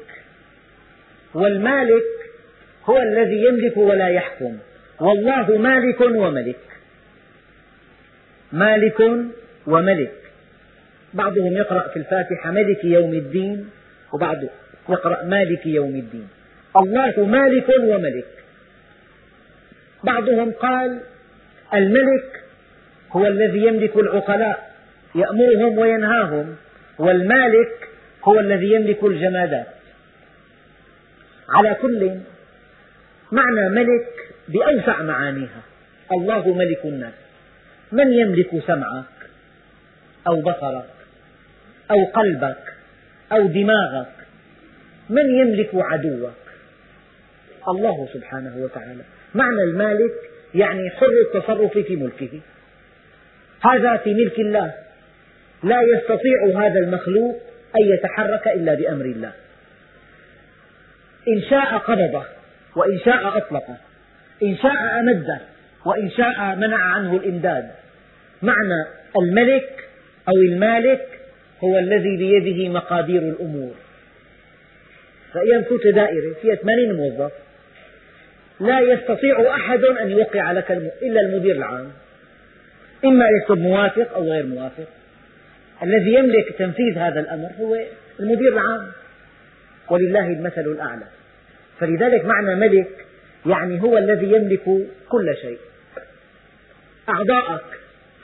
والمالك هو الذي يملك ولا يحكم. والله مالك وملك. مالك وملك. بعضهم يقرأ في الفاتحة ملك يوم الدين وبعضهم يقرأ مالك يوم الدين. الله مالك وملك. بعضهم قال الملك هو الذي يملك العقلاء يأمرهم وينهاهم. والمالك هو الذي يملك الجمادات. على كل معنى ملك بأوسع معانيها. الله ملك الناس. من يملك سمعك أو بصرك أو قلبك أو دماغك؟ من يملك عدوك؟ الله سبحانه وتعالى. معنى المالك يعني حر التصرف في ملكه. هذا في ملك الله. لا يستطيع هذا المخلوق أن يتحرك إلا بأمر الله. إن شاء قبضه وإن شاء أطلقه إن شاء أمده وإن شاء منع عنه الإمداد. معنى الملك أو المالك هو الذي بيده مقادير الأمور. فإذا كنت دائرة فيها 80 موظف لا يستطيع أحد أن يوقع لك إلا المدير العام. إما يكتب موافق أو غير موافق. الذي يملك تنفيذ هذا الأمر هو المدير العام ولله المثل الأعلى. فلذلك معنى ملك يعني هو الذي يملك كل شيء. أعضاءك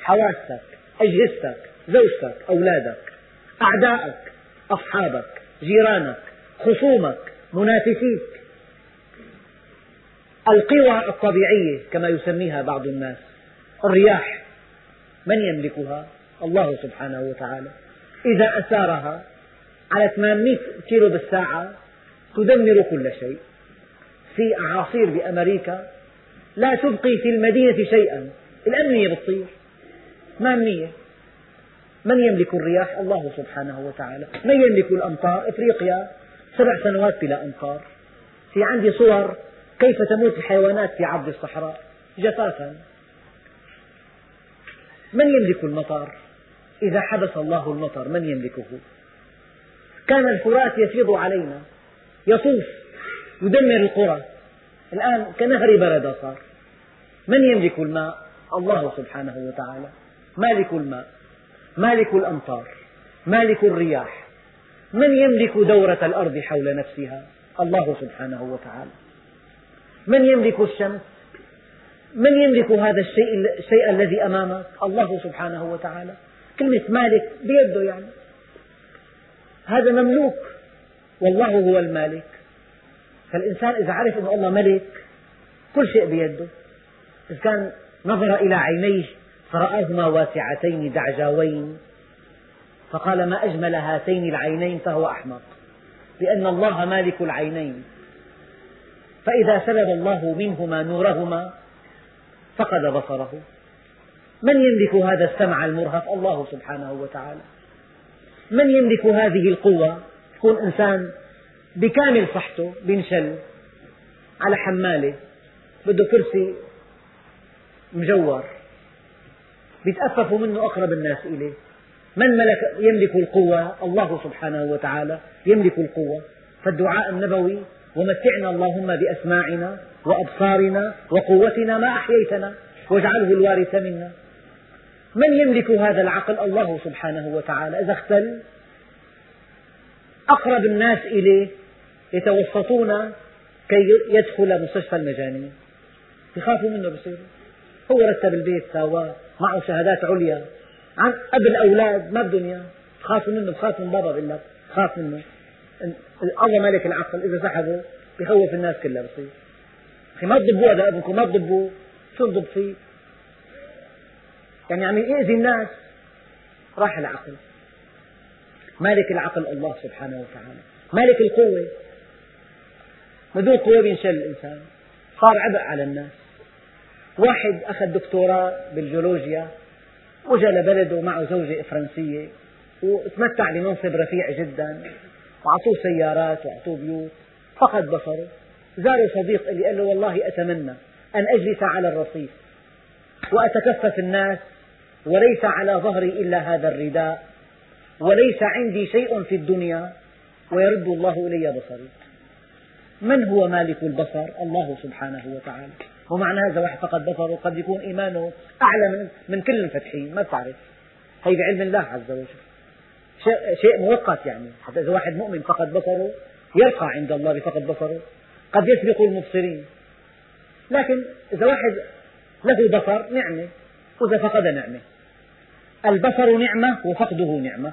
حواسك أجهزتك زوجتك أولادك أعداءك أصحابك جيرانك خصومك منافسيك. القوى الطبيعية كما يسميها بعض الناس الرياح من يملكها؟ الله سبحانه وتعالى. إذا أسارها على 800 كيلو بالساعة تدمر كل شيء. في أعاصير بأمريكا لا تبقي في المدينة شيئا. الأمنية بتصير؟ 800 من يملك الرياح؟ الله سبحانه وتعالى. من يملك الأمطار؟ إفريقيا سبع سنوات بلا أمطار. في عندي صور كيف تموت الحيوانات في عرض الصحراء. جفافا. من يملك المطر؟ إذا حبس الله المطر من يملكه؟ كان الفرات يفيض علينا يطوف يدمر القرى الآن كنهر بردة صار من يملك الماء؟ الله سبحانه وتعالى مالك الماء مالك الأمطار مالك الرياح من يملك دورة الأرض حول نفسها؟ الله سبحانه وتعالى من يملك الشمس؟ من يملك هذا الشيء, الشيء الذي أمامك؟ الله سبحانه وتعالى كلمة مالك بيده يعني. هذا مملوك والله هو المالك. فالإنسان إذا عرف أن الله ملك كل شيء بيده. إذا كان نظر إلى عينيه فرآهما واسعتين دعجاوين. فقال ما أجمل هاتين العينين فهو أحمق. لأن الله مالك العينين. فإذا سلب الله منهما نورهما فقد بصره. من يملك هذا السمع المرهف الله سبحانه وتعالى. من يملك هذه القوة؟ يكون إنسان بكامل صحته بينشل على حمالة بده كرسي مجور بيتأففوا منه أقرب الناس إليه. من ملك يملك القوة؟ الله سبحانه وتعالى يملك القوة. فالدعاء النبوي ومتعنا اللهم بأسماعنا وأبصارنا وقوتنا ما أحييتنا واجعله الوارث منا. من يملك هذا العقل؟ الله سبحانه وتعالى. إذا اختل أقرب الناس إليه يتوسطون كي يدخل مستشفى المجانين. يخافوا منه بصير. هو رتب البيت سواه معه شهادات عليا. عن قبل أولاد ما بدهم إياه تخافوا منه بخاف من بابا بقول لك خاف منه. الله مالك العقل. إذا سحبه بخوف الناس كلها بصير. أخي ما هذا ابنكم ما تضبوه شو نضب فيه؟ يعني عم يأذي الناس. راح العقل مالك العقل الله سبحانه وتعالى. مالك القوة. بدون قوة بينشل الإنسان. صار عبء على الناس. واحد أخذ دكتوراه بالجيولوجيا وجاء لبلده معه زوجة فرنسية وتمتع بمنصب رفيع جدا وأعطوه سيارات وأعطوه بيوت. فقد بصره زاره صديق قال له والله أتمنى أن أجلس على الرصيف وأتكفف الناس. وليس على ظهري إلا هذا الرداء وليس عندي شيء في الدنيا ويرد الله إلي بصري. من هو مالك البصر؟ الله سبحانه وتعالى. ومعنى هذا واحد فقد بصره قد يكون إيمانه أعلى من, من كل المفتحين ما تعرف. هي بعلم الله عز وجل. شيء مؤقت يعني. حتى إذا واحد مؤمن فقد بصره يرقى عند الله بفقد بصره. قد يسبق المبصرين. لكن إذا واحد له بصر نعمة. وإذا فقد نعمة. البصر نعمة وفقده نعمة.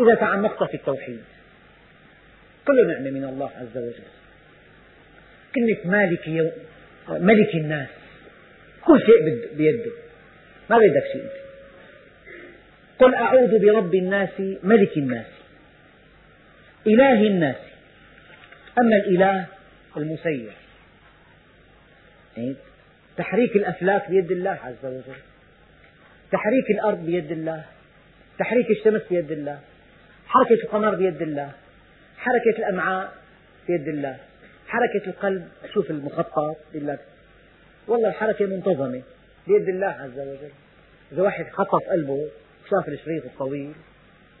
إذا تعمقت في التوحيد كل نعمة من الله عز وجل. كلمة مالك. ملك الناس كل شيء بيده. ما بدك شيء. أنت قل أعوذ برب الناس ملك الناس إله الناس. أما الإله المسير. تحريك الأفلاك بيد الله عز وجل. تحريك الأرض بيد الله تحريك الشمس بيد الله حركة القمر بيد الله حركة الأمعاء بيد الله حركة القلب شوف المخطط بيقول لك والله الحركة منتظمة بيد الله عز وجل. إذا واحد خطط قلبه وشاف الشريط الطويل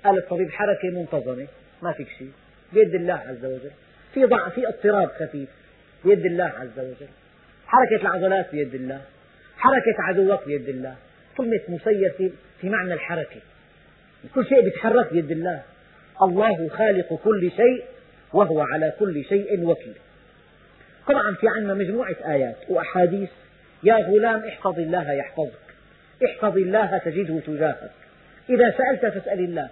قال الطبيب حركة منتظمة ما فيك شيء. بيد الله عز وجل. في ضعف في اضطراب خفيف بيد الله عز وجل. حركة العضلات بيد الله حركة عدوك بيد الله. كلمة مسير في معنى الحركة. كل شيء يتحرك بيد الله. الله خالق كل شيء وهو على كل شيء وكيل. طبعا في عندنا مجموعة آيات وأحاديث. يا غلام احفظ الله يحفظك. احفظ الله تجده تجاهك. إذا سألت فاسأل الله.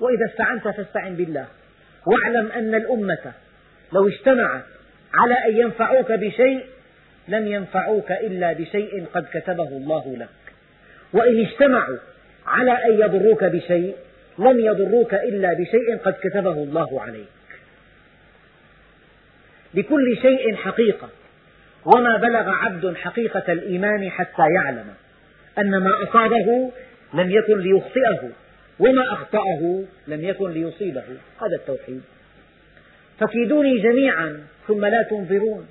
وإذا استعنت فاستعن بالله. واعلم أن الأمة لو اجتمعت على أن ينفعوك بشيء لم ينفعوك إلا بشيء قد كتبه الله لك. وإن اجتمعوا على أن يضروك بشيء لم يضروك إلا بشيء قد كتبه الله عليك. لكل شيء حقيقة. وما بلغ عبد حقيقة الإيمان حتى يعلم أن ما أصابه لم يكن ليخطئه وما أخطأه لم يكن ليصيبه. هذا التوحيد. فكيدوني جميعا ثم لا تنظرون.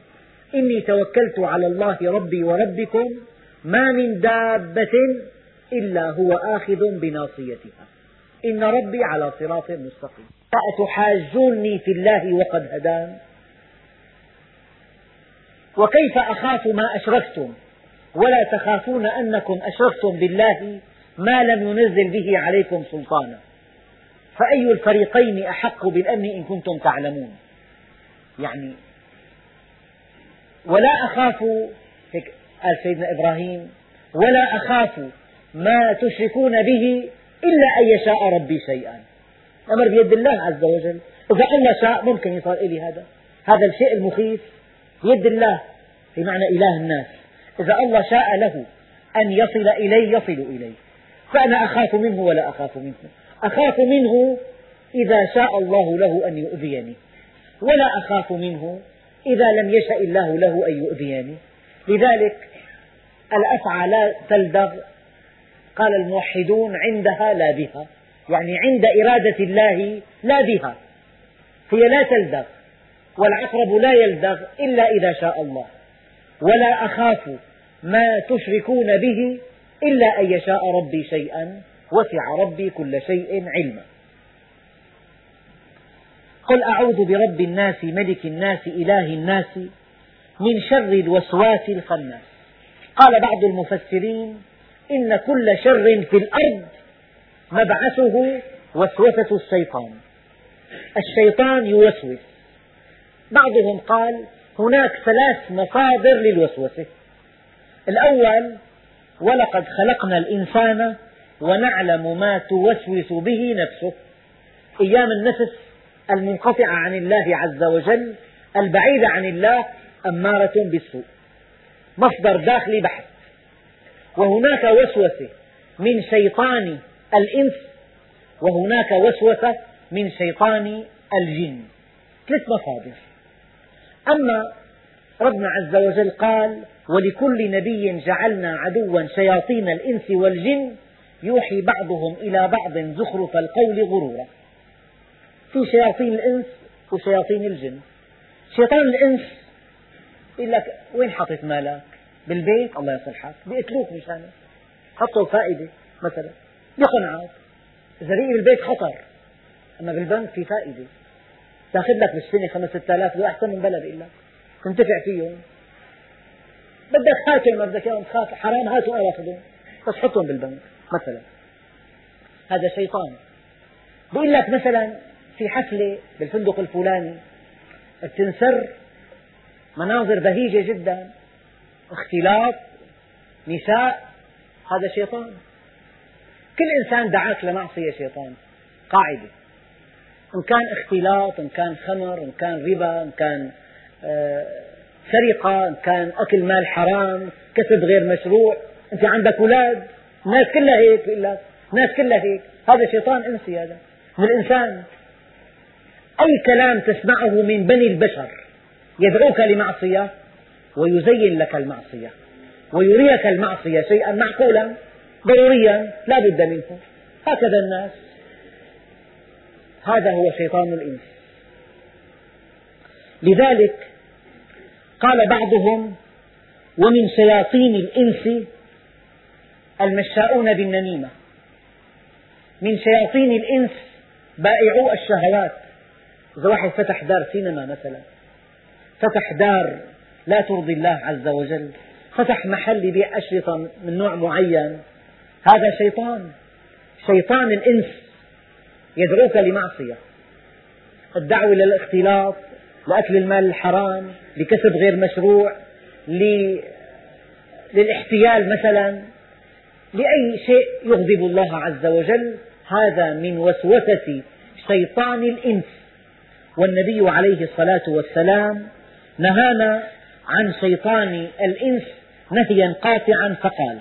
إني توكلت على الله ربي وربكم ما من دابة إلا هو آخذ بناصيتها. إن ربي على صراط مستقيم. أتحاجوني في الله وقد هدان. وكيف أخاف ما أشركتم ولا تخافون أنكم أشركتم بالله ما لم ينزل به عليكم سلطانا. فأي الفريقين أحق بالأمن إن كنتم تعلمون؟ يعني ولا أخاف هيك قال سيدنا إبراهيم ولا أخاف ما تشركون به إلا أن يشاء ربي شيئا. الأمر بيد الله عز وجل. إذا الله شاء ممكن يصير إلي هذا. هذا الشيء المخيف بيد الله في معنى إله الناس. إذا الله شاء له أن يصل إلي يصل إلي. فأنا أخاف منه ولا أخاف منه. أخاف منه إذا شاء الله له أن يؤذيني. ولا أخاف منه إذا لم يشأ الله له أن يؤذيني. لذلك الأفعى لا تلدغ. قال الموحدون عندها لا بها. يعني عند إرادة الله لا بها. هي لا تلدغ. والعقرب لا يلدغ إلا إذا شاء الله. ولا أخاف ما تشركون به إلا أن يشاء ربي شيئا وسع ربي كل شيء علما. قل أعوذ برب الناس ملك الناس إله الناس من شر الوسواس الخناس. قال بعض المفسرين إن كل شر في الأرض مبعثه وسوسة الشيطان. الشيطان يوسوس. بعضهم قال هناك ثلاث مصادر للوسوسة. الأول ولقد خلقنا الإنسان ونعلم ما توسوس به نفسه. أيام النفس المنقطعة عن الله عز وجل البعيدة عن الله أمارة بالسوء. مصدر داخلي بحث وهناك وسوسة من شيطان الإنس وهناك وسوسة من شيطان الجن. ثلاث مصادر. أما ربنا عز وجل قال ولكل نبي جعلنا عدوا شياطين الإنس والجن يوحي بعضهم إلى بعض زخرف القول غرورا. في شياطين الإنس وشياطين الجن. شيطان الإنس يقول لك وين حطيت مالك؟ بالبيت. الله يصلحك بيقتلوك مشانه. حطوا فائدة مثلا. بقنعك إذا لقي بالبيت خطر. أما بالبنك في فائدة. تاخذ لك بالسنة خمس ست آلاف أحسن من بلد إلا تنتفع فيهم. بدك هاتهم ما بدك اياهم تخاف. حرام هاتوا أنا خذهم بس حطهم بالبنك مثلا. هذا شيطان. بيقول لك مثلا في حفلة بالفندق الفلاني. بتنسر مناظر بهيجة جدا. اختلاط نساء هذا شيطان. كل إنسان دعاك لمعصية شيطان. قاعدة. إن كان اختلاط إن كان خمر إن كان ربا إن كان آه، سرقة إن كان أكل مال حرام كسب غير مشروع. أنت عندك أولاد. الناس كلها هيك بيقول لك الناس كلها هيك. هذا شيطان إنسي هذا. من الإنسان. أي كلام تسمعه من بني البشر. يدعوك لمعصية ويزين لك المعصية ويريك المعصية شيئا معقولا ضروريا لا بد منه. هكذا الناس. هذا هو شيطان الإنس. لذلك قال بعضهم ومن شياطين الإنس المشاؤون بالنميمة. من شياطين الإنس بائعو الشهوات. إذا واحد فتح دار سينما مثلا. فتح دار لا ترضي الله عز وجل فتح محل يبيع أشرطة من نوع معين. هذا شيطان شيطان الإنس يدعوك لمعصية. الدعوة إلى الاختلاط لأكل المال الحرام لكسب غير مشروع للاحتيال مثلا. لأي شيء يغضب الله عز وجل هذا من وسوسة شيطان الإنس. والنبي عليه الصلاة والسلام نهانا عن شيطان الإنس نهيا قاطعا فقال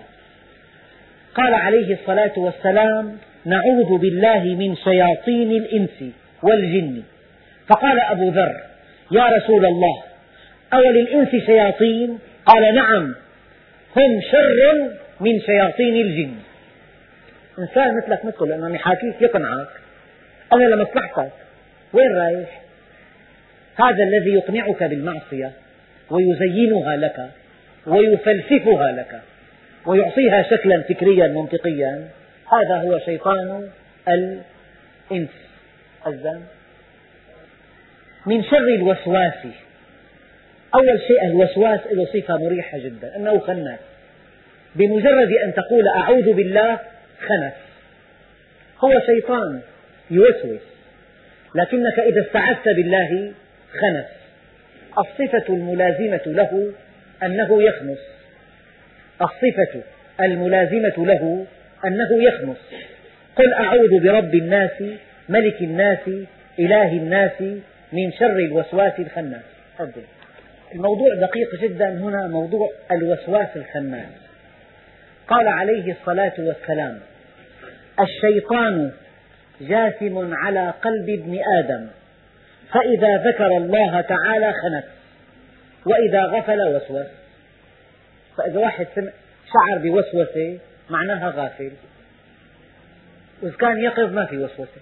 قال عليه الصلاة والسلام نعوذ بالله من شياطين الإنس والجن. فقال أبو ذر يا رسول الله أوللإنس شياطين؟ قال نعم هم شر من شياطين الجن. إنسان مثلك مثله لأنه يحاكيك يقنعك. أنا لمصلحتك. وين رايح؟ هذا الذي يقنعك بالمعصية ويزينها لك ويفلسفها لك ويعطيها شكلا فكريا منطقيا. هذا هو شيطان الإنس. الذنب من شر الوسواس. أول شيء الوسواس له صفة مريحة جدا أنه خناس. بمجرد أن تقول أعوذ بالله خنس هو شيطان يوسوس. لكنك إذا استعذت بالله خنس الصفة الملازمة له أنه يخنس. الصفة الملازمة له أنه يخنس. قل أعوذ برب الناس ملك الناس إله الناس من شر الوسواس الخناس. الموضوع دقيق جدا. هنا موضوع الوسواس الخناس. قال عليه الصلاة والسلام الشيطان جاثم على قلب ابن آدم. فإذا ذكر الله تعالى خنس وإذا غفل وسوس. فإذا واحد شعر بوسوسة معناها غافل. وإذا كان يقظ ما في وسوسة.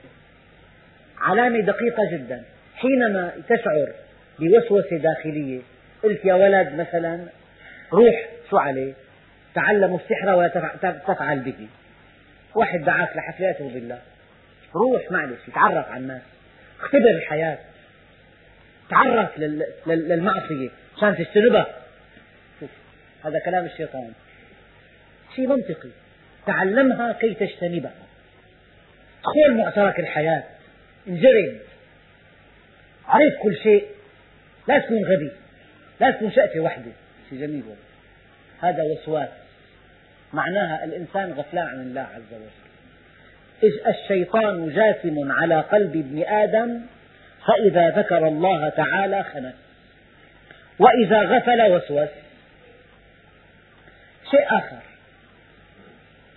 علامة دقيقة جدا. حينما تشعر بوسوسة داخلية قلت يا ولد مثلا روح شو عليه؟ تعلموا السحر ولا تفعل به. واحد دعاك لحفلاته بالله. روح معلش تعرف على الناس. اختبر الحياة. تعرف للمعصية عشان تجتنبها. هذا كلام الشيطان. شيء منطقي. تعلمها كي تجتنبها. ادخل معترك الحياة. انجرد عرف كل شيء. لا تكون غبي. لا تكون شقفة وحدة شيء جميل والله. هذا وسواس. معناها الإنسان غفلان عن الله عز وجل. إذ الشيطان جاثم على قلب ابن آدم فإذا ذكر الله تعالى خنس وإذا غفل وسوس. شيء آخر.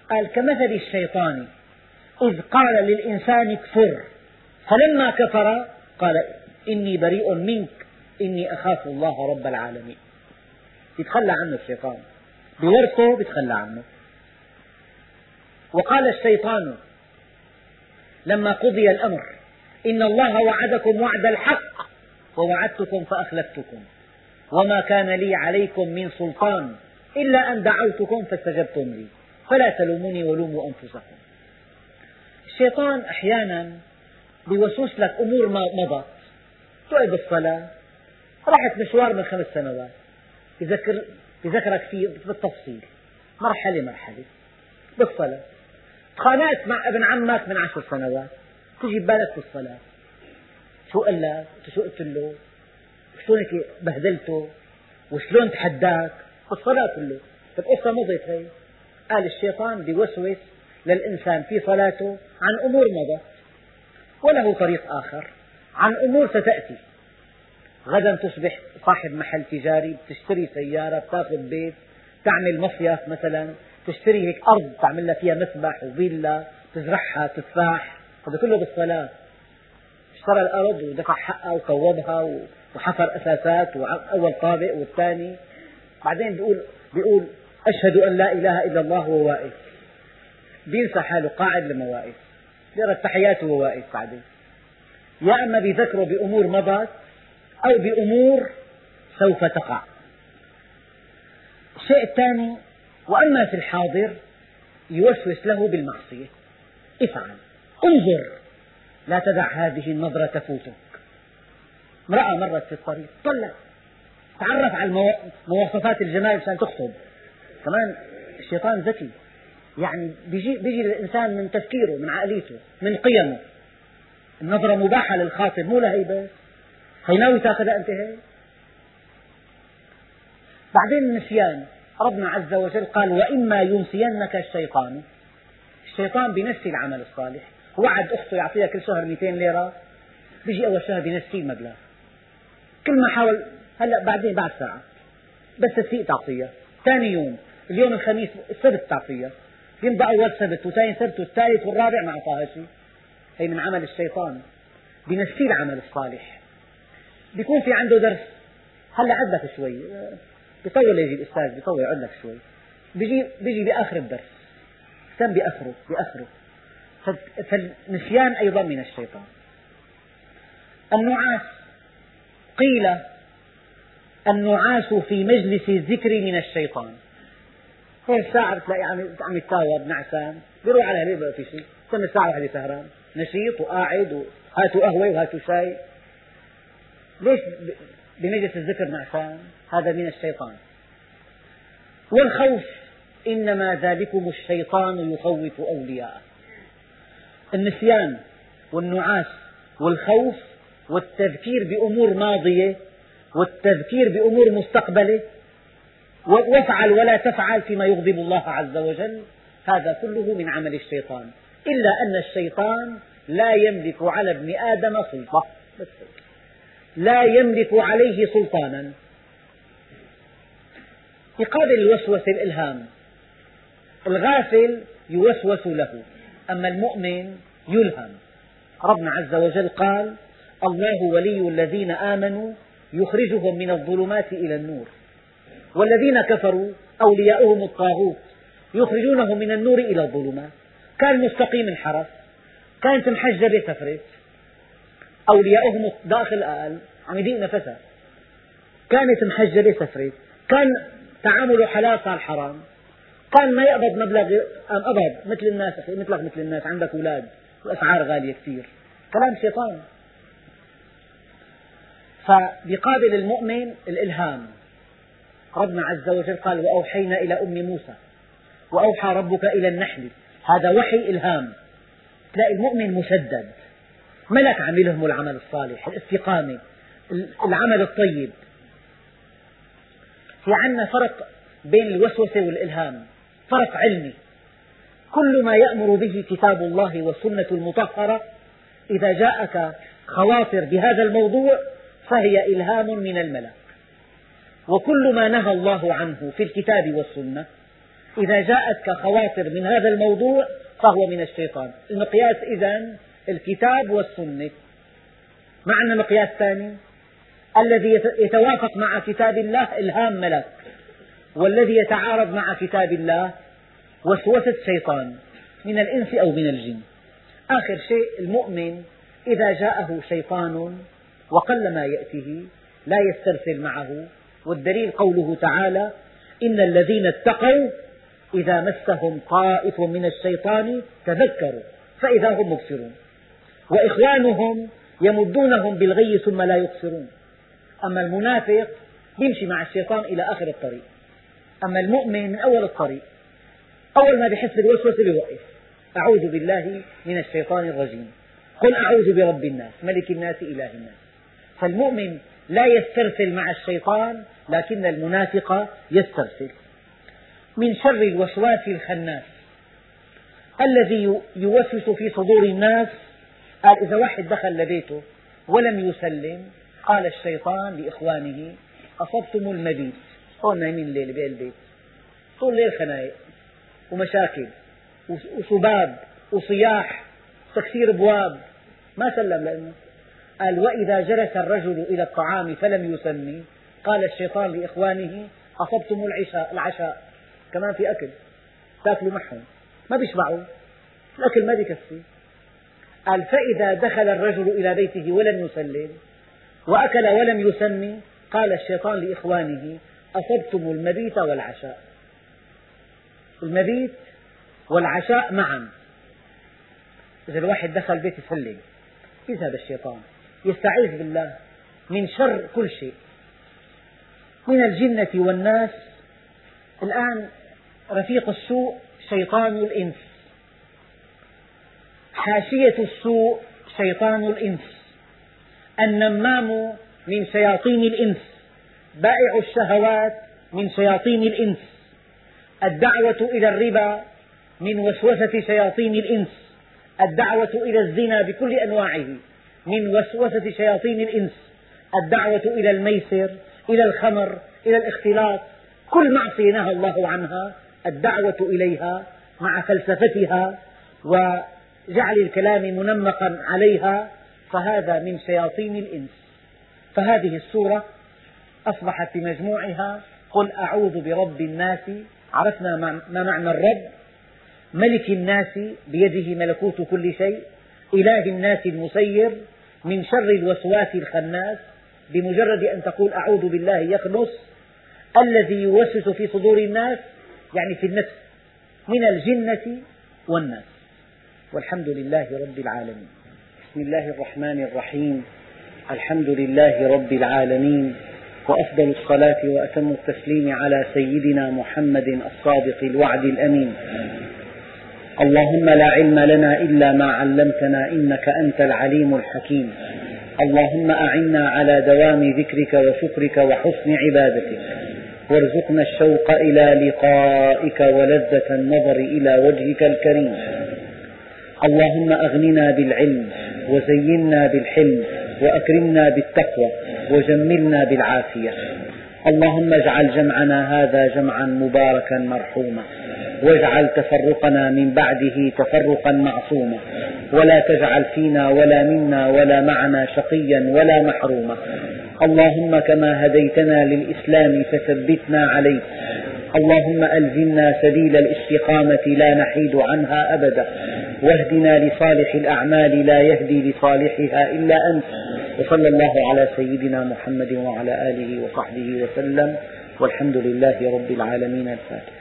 قال كمثل الشيطان إذ قال للإنسان اكفر. فلما كفر قال إني بريء منك إني أخاف الله رب العالمين. يتخلى عنه الشيطان. بورطه يتخلى عنه. وقال الشيطان لما قضي الأمر إن الله وعدكم وعد الحق ووعدتكم فأخلفتكم وما كان لي عليكم من سلطان إلا أن دعوتكم فاستجبتم لي. فلا تلوموني ولوموا أنفسكم. الشيطان أحيانا بيوسوس لك أمور مضت. تقعد بالصلاة رحت مشوار من خمس سنوات. يذكر يذكرك فيه بالتفصيل. مرحلة مرحلة. بالصلاة. تخانقت مع ابن عمك من عشر سنوات. تجي ببالك بالصلاة شو قال لك؟ شو قلت له؟ شلون هيك بهدلته؟ وشلون تحداك؟ بالصلاة كله. القصة مضت هي؟ قال الشيطان بيوسوس للإنسان في صلاته عن أمور مضت. وله طريق آخر. عن أمور ستأتي. غدا تصبح صاحب محل تجاري تشتري سيارة تأخذ بيت تعمل مصيف مثلا تشتري هيك أرض تعمل لها فيها مسبح وفيلا تزرعها تفاح هذا كله بالصلاة. اشترى الأرض ودفع حقها وكوبها وحفر أساسات وأول طابق والثاني. بعدين بيقول بيقول أشهد أن لا إله إلا الله وهو واقف. بينسى حاله قاعد لما واقف بيقرأ التحيات وهو واقف بعدين. يا أما بيذكره بأمور مضت أو بأمور سوف تقع. الشيء الثاني وأما في الحاضر يوسوس له بالمعصية. افعل. انظر. لا تدع هذه النظرة تفوتك. امرأة مرت في الطريق طلع تعرف على مواصفات الجمال عشان تخطب. كمان الشيطان ذكي. يعني بيجي, بيجي للإنسان من تفكيره من عقليته من قيمه. النظرة مباحة للخاطب مو لهي بس. هي ناوي تاخذها أنت هيك بعدين النسيان ربنا عز وجل قال وإما ينسينك الشيطان. الشيطان بينسي العمل الصالح. وعد أخته يعطيها كل شهر 200 ليرة بيجي أول شهر بينسي المبلغ. كل ما حاول هلأ بعدين بعد ساعة بس تفيق تعطيها. ثاني يوم اليوم الخميس السبت تعطيها. يمضى أول سبت وثاني سبت والثالث والرابع ما أعطاها شيء. هي من عمل الشيطان. بينسي العمل الصالح. بيكون في عنده درس. هلأ عدك شوي. بيطول يجي الأستاذ بيطول يقعد لك شوي. بيجي بيجي بآخر الدرس. كان بآخره بآخره فالنسيان أيضا من الشيطان. النعاس. قيل النعاس في مجلس الذكر من الشيطان. هي الساعة بتلاقي عم يتاوب نعسان بيروح على هليل في شيء كم ساعة واحدة سهران نشيط وقاعد وهاتوا قهوة وهاتوا شاي. ليش بمجلس الذكر نعسان؟ هذا من الشيطان. والخوف. إنما ذلكم الشيطان يخوف أولياءه. النسيان والنعاس والخوف والتذكير بأمور ماضية والتذكير بأمور مستقبلة وافعل ولا تفعل فيما يغضب الله عز وجل. هذا كله من عمل الشيطان. إلا أن الشيطان لا يملك على ابن آدم سلطة لا يملك عليه سلطانا. يقابل الوسوسة الإلهام الغافل يوسوس له. أما المؤمن يلهم. ربنا عز وجل قال الله ولي الذين آمنوا يخرجهم من الظلمات إلى النور. والذين كفروا أولياؤهم الطاغوت يخرجونهم من النور إلى الظلمات. كان مستقيم انحرف كانت محجبة سفرت أولياؤهم داخل قال عم يضيق نفسها كانت محجبة سفرت كان تعامله حلال صار حرام. كان ما يقبض مبلغ قام قبض؟ مثل الناس مثلك مثل الناس. عندك أولاد والأسعار غالية كثير. كلام شيطان. فبقابل المؤمن الإلهام. ربنا عز وجل قال وأوحينا إلى أم موسى. وأوحى ربك إلى النحل. هذا وحي إلهام. تلاقي المؤمن مسدد ملك عملهم العمل الصالح الاستقامة العمل الطيب. في عندنا فرق بين الوسوسة والإلهام. فرق علمي. كل ما يأمر به كتاب الله والسنة المطهرة إذا جاءك خواطر بهذا الموضوع فهي إلهام من الملك وكل ما نهى الله عنه في الكتاب والسنة إذا جاءتك خواطر من هذا الموضوع فهو من الشيطان. المقياس إذا الكتاب والسنة. عندنا مقياس ثاني الذي يتوافق مع كتاب الله إلهام ملك والذي يتعارض مع كتاب الله وسوسة شيطان من الإنس أو من الجن. آخر شيء المؤمن إذا جاءه شيطان وقل ما يأته لا يسترسل معه. والدليل قوله تعالى إن الذين اتقوا إذا مسهم طائف من الشيطان تذكروا فإذا هم مبصرون. وإخوانهم يمدونهم بالغي ثم لا يقصرون. أما المنافق يمشي مع الشيطان إلى آخر الطريق. أما المؤمن من أول الطريق أول ما بحس بالوسوسة بيوقف. أعوذ بالله من الشيطان الرجيم. قل أعوذ برب الناس ملك الناس إله الناس. فالمؤمن لا يسترسل مع الشيطان لكن المنافق يسترسل. من شر الوسواس الخناس. الذي يوسوس في صدور الناس. قال إذا واحد دخل لبيته ولم يسلم قال الشيطان لإخوانه أصبتم المبيت. هون نايمين الليل بقلبك طول الليل خنايق ومشاكل وسباب وصياح تكسير ابواب. ما سلم لأنه قال وإذا جلس الرجل إلى الطعام فلم يسمي. قال الشيطان لإخوانه أصبتم العشاء العشاء كمان في أكل تاكلوا معهم. ما بيشبعوا. الأكل ما بيكفي. قال فإذا دخل الرجل إلى بيته ولم يسلم وأكل ولم يسمي قال الشيطان لإخوانه أصبتم المبيت والعشاء. المبيت والعشاء معا. إذا الواحد دخل بيت يسلم يذهب الشيطان يستعيذ بالله من شر كل شيء. من الجنة والناس. الآن رفيق السوء شيطان الإنس. حاشية السوء شيطان الإنس. النمام من شياطين الإنس. بائع الشهوات من شياطين الإنس. الدعوة إلى الربا من وسوسة شياطين الإنس. الدعوة إلى الزنا بكل أنواعه من وسوسة شياطين الإنس. الدعوة إلى الميسر إلى الخمر إلى الاختلاط. كل معصية نهى الله عنها الدعوة إليها مع فلسفتها وجعل الكلام منمقا عليها فهذا من شياطين الإنس. فهذه السورة أصبحت بمجموعها قل أعوذ برب الناس. عرفنا ما معنى الرب؟ ملك الناس بيده ملكوت كل شيء. إله الناس المسير من شر الوسواس الخناس. بمجرد أن تقول أعوذ بالله يخلص. الذي يوسوس في صدور الناس يعني في النفس من الجنة والناس. والحمد لله رب العالمين. بسم الله الرحمن الرحيم. الحمد لله رب العالمين. وأفضل الصلاة وأتم التسليم على سيدنا محمد الصادق الوعد الأمين. اللهم لا علم لنا إلا ما علمتنا إنك أنت العليم الحكيم. اللهم أعنا على دوام ذكرك وشكرك وحسن عبادتك. وارزقنا الشوق إلى لقائك ولذة النظر إلى وجهك الكريم. اللهم أغننا بالعلم وزينا بالحلم. وأكرمنا بالتقوى وجملنا بالعافية. اللهم اجعل جمعنا هذا جمعا مباركا مرحوما. واجعل تفرقنا من بعده تفرقا معصوما. ولا تجعل فينا ولا منا ولا معنا شقيا ولا محروما. اللهم كما هديتنا للإسلام فثبتنا عليه. اللهم ألزمنا سبيل الاستقامة لا نحيد عنها أبدا. واهدنا لصالح الأعمال لا يهدي لصالحها إلا أنت. وصلى الله على سيدنا محمد وعلى آله وصحبه وسلم. والحمد لله رب العالمين. الفاتح.